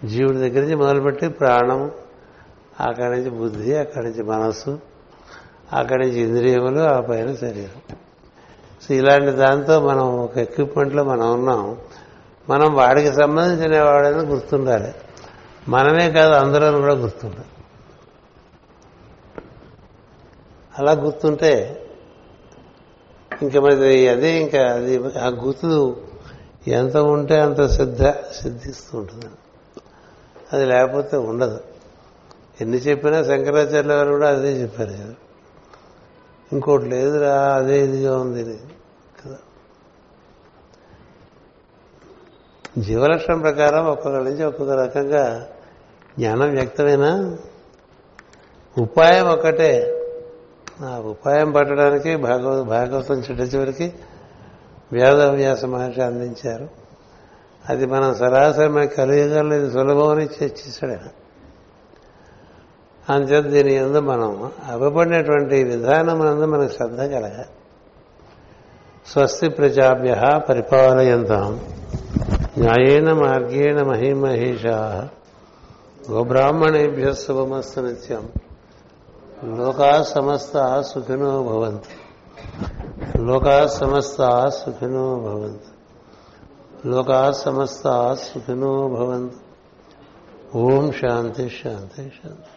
జీవుడి దగ్గర నుంచి మొదలుపెట్టి ప్రాణం అక్కడి నుంచి బుద్ధి అక్కడి నుంచి మనస్సు అక్కడి నుంచి ఇంద్రియములు ఆ పైన శరీరం. సో ఇలాంటి దాంతో మనం ఒక ఎక్విప్మెంట్లో మనం ఉన్నాం. మనం వాడికి సంబంధించిన వాడని గుర్తుండాలి. మనమే కాదు అందరూ కూడా గుర్తుండాలి. అలా గుర్తుంటే ఇంకా మరి అదే ఇంకా అది ఆ గుర్తు ఎంత ఉంటే అంత సిద్ధ సిద్ధిస్తూ ఉంటుంది. అది లేకపోతే ఉండదు. ఎన్ని చెప్పినా శంకరాచార్య గారు కూడా అదే చెప్పారు కదా. ఇంకోటి లేదురా అదే ఇదిగా ఉంది కదా. జీవలక్షణం ప్రకారం ఒక్కొక్క నుంచి ఒక్కొక్క రకంగా జ్ఞానం వ్యక్తమైనా? ఉపాయం ఒక్కటే. ఆ ఉపాయం పట్టడానికి భాగవత భాగవతం చిట్ట చివరికి వేదవ్యాస మహర్షి అందించారు. అది మనం సరాసరి మనకి కలియుగంలో ఇది అని చర్చిస్తాడు ఆయన. అందుచేత దీని ఎందు మనం అవ్వబడినటువంటి విధానం నందు మనకు శ్రద్ధ కలగాలి స్వస్తి ప్రజాభ్య పరిపాలయంతాం. న్యాయేన మార్గేణ మహిమహేషా. గోబ్రాహ్మణేభ్య శుభమస్తు నిత్యం. లోకా సమస్త సుఖినో భవంతు. లోకా సమస్త సుఖినో భవంతు. లోకా సమస్త సుఖినో భవంతు. ఓం శాంతి శాంతి శాంతి.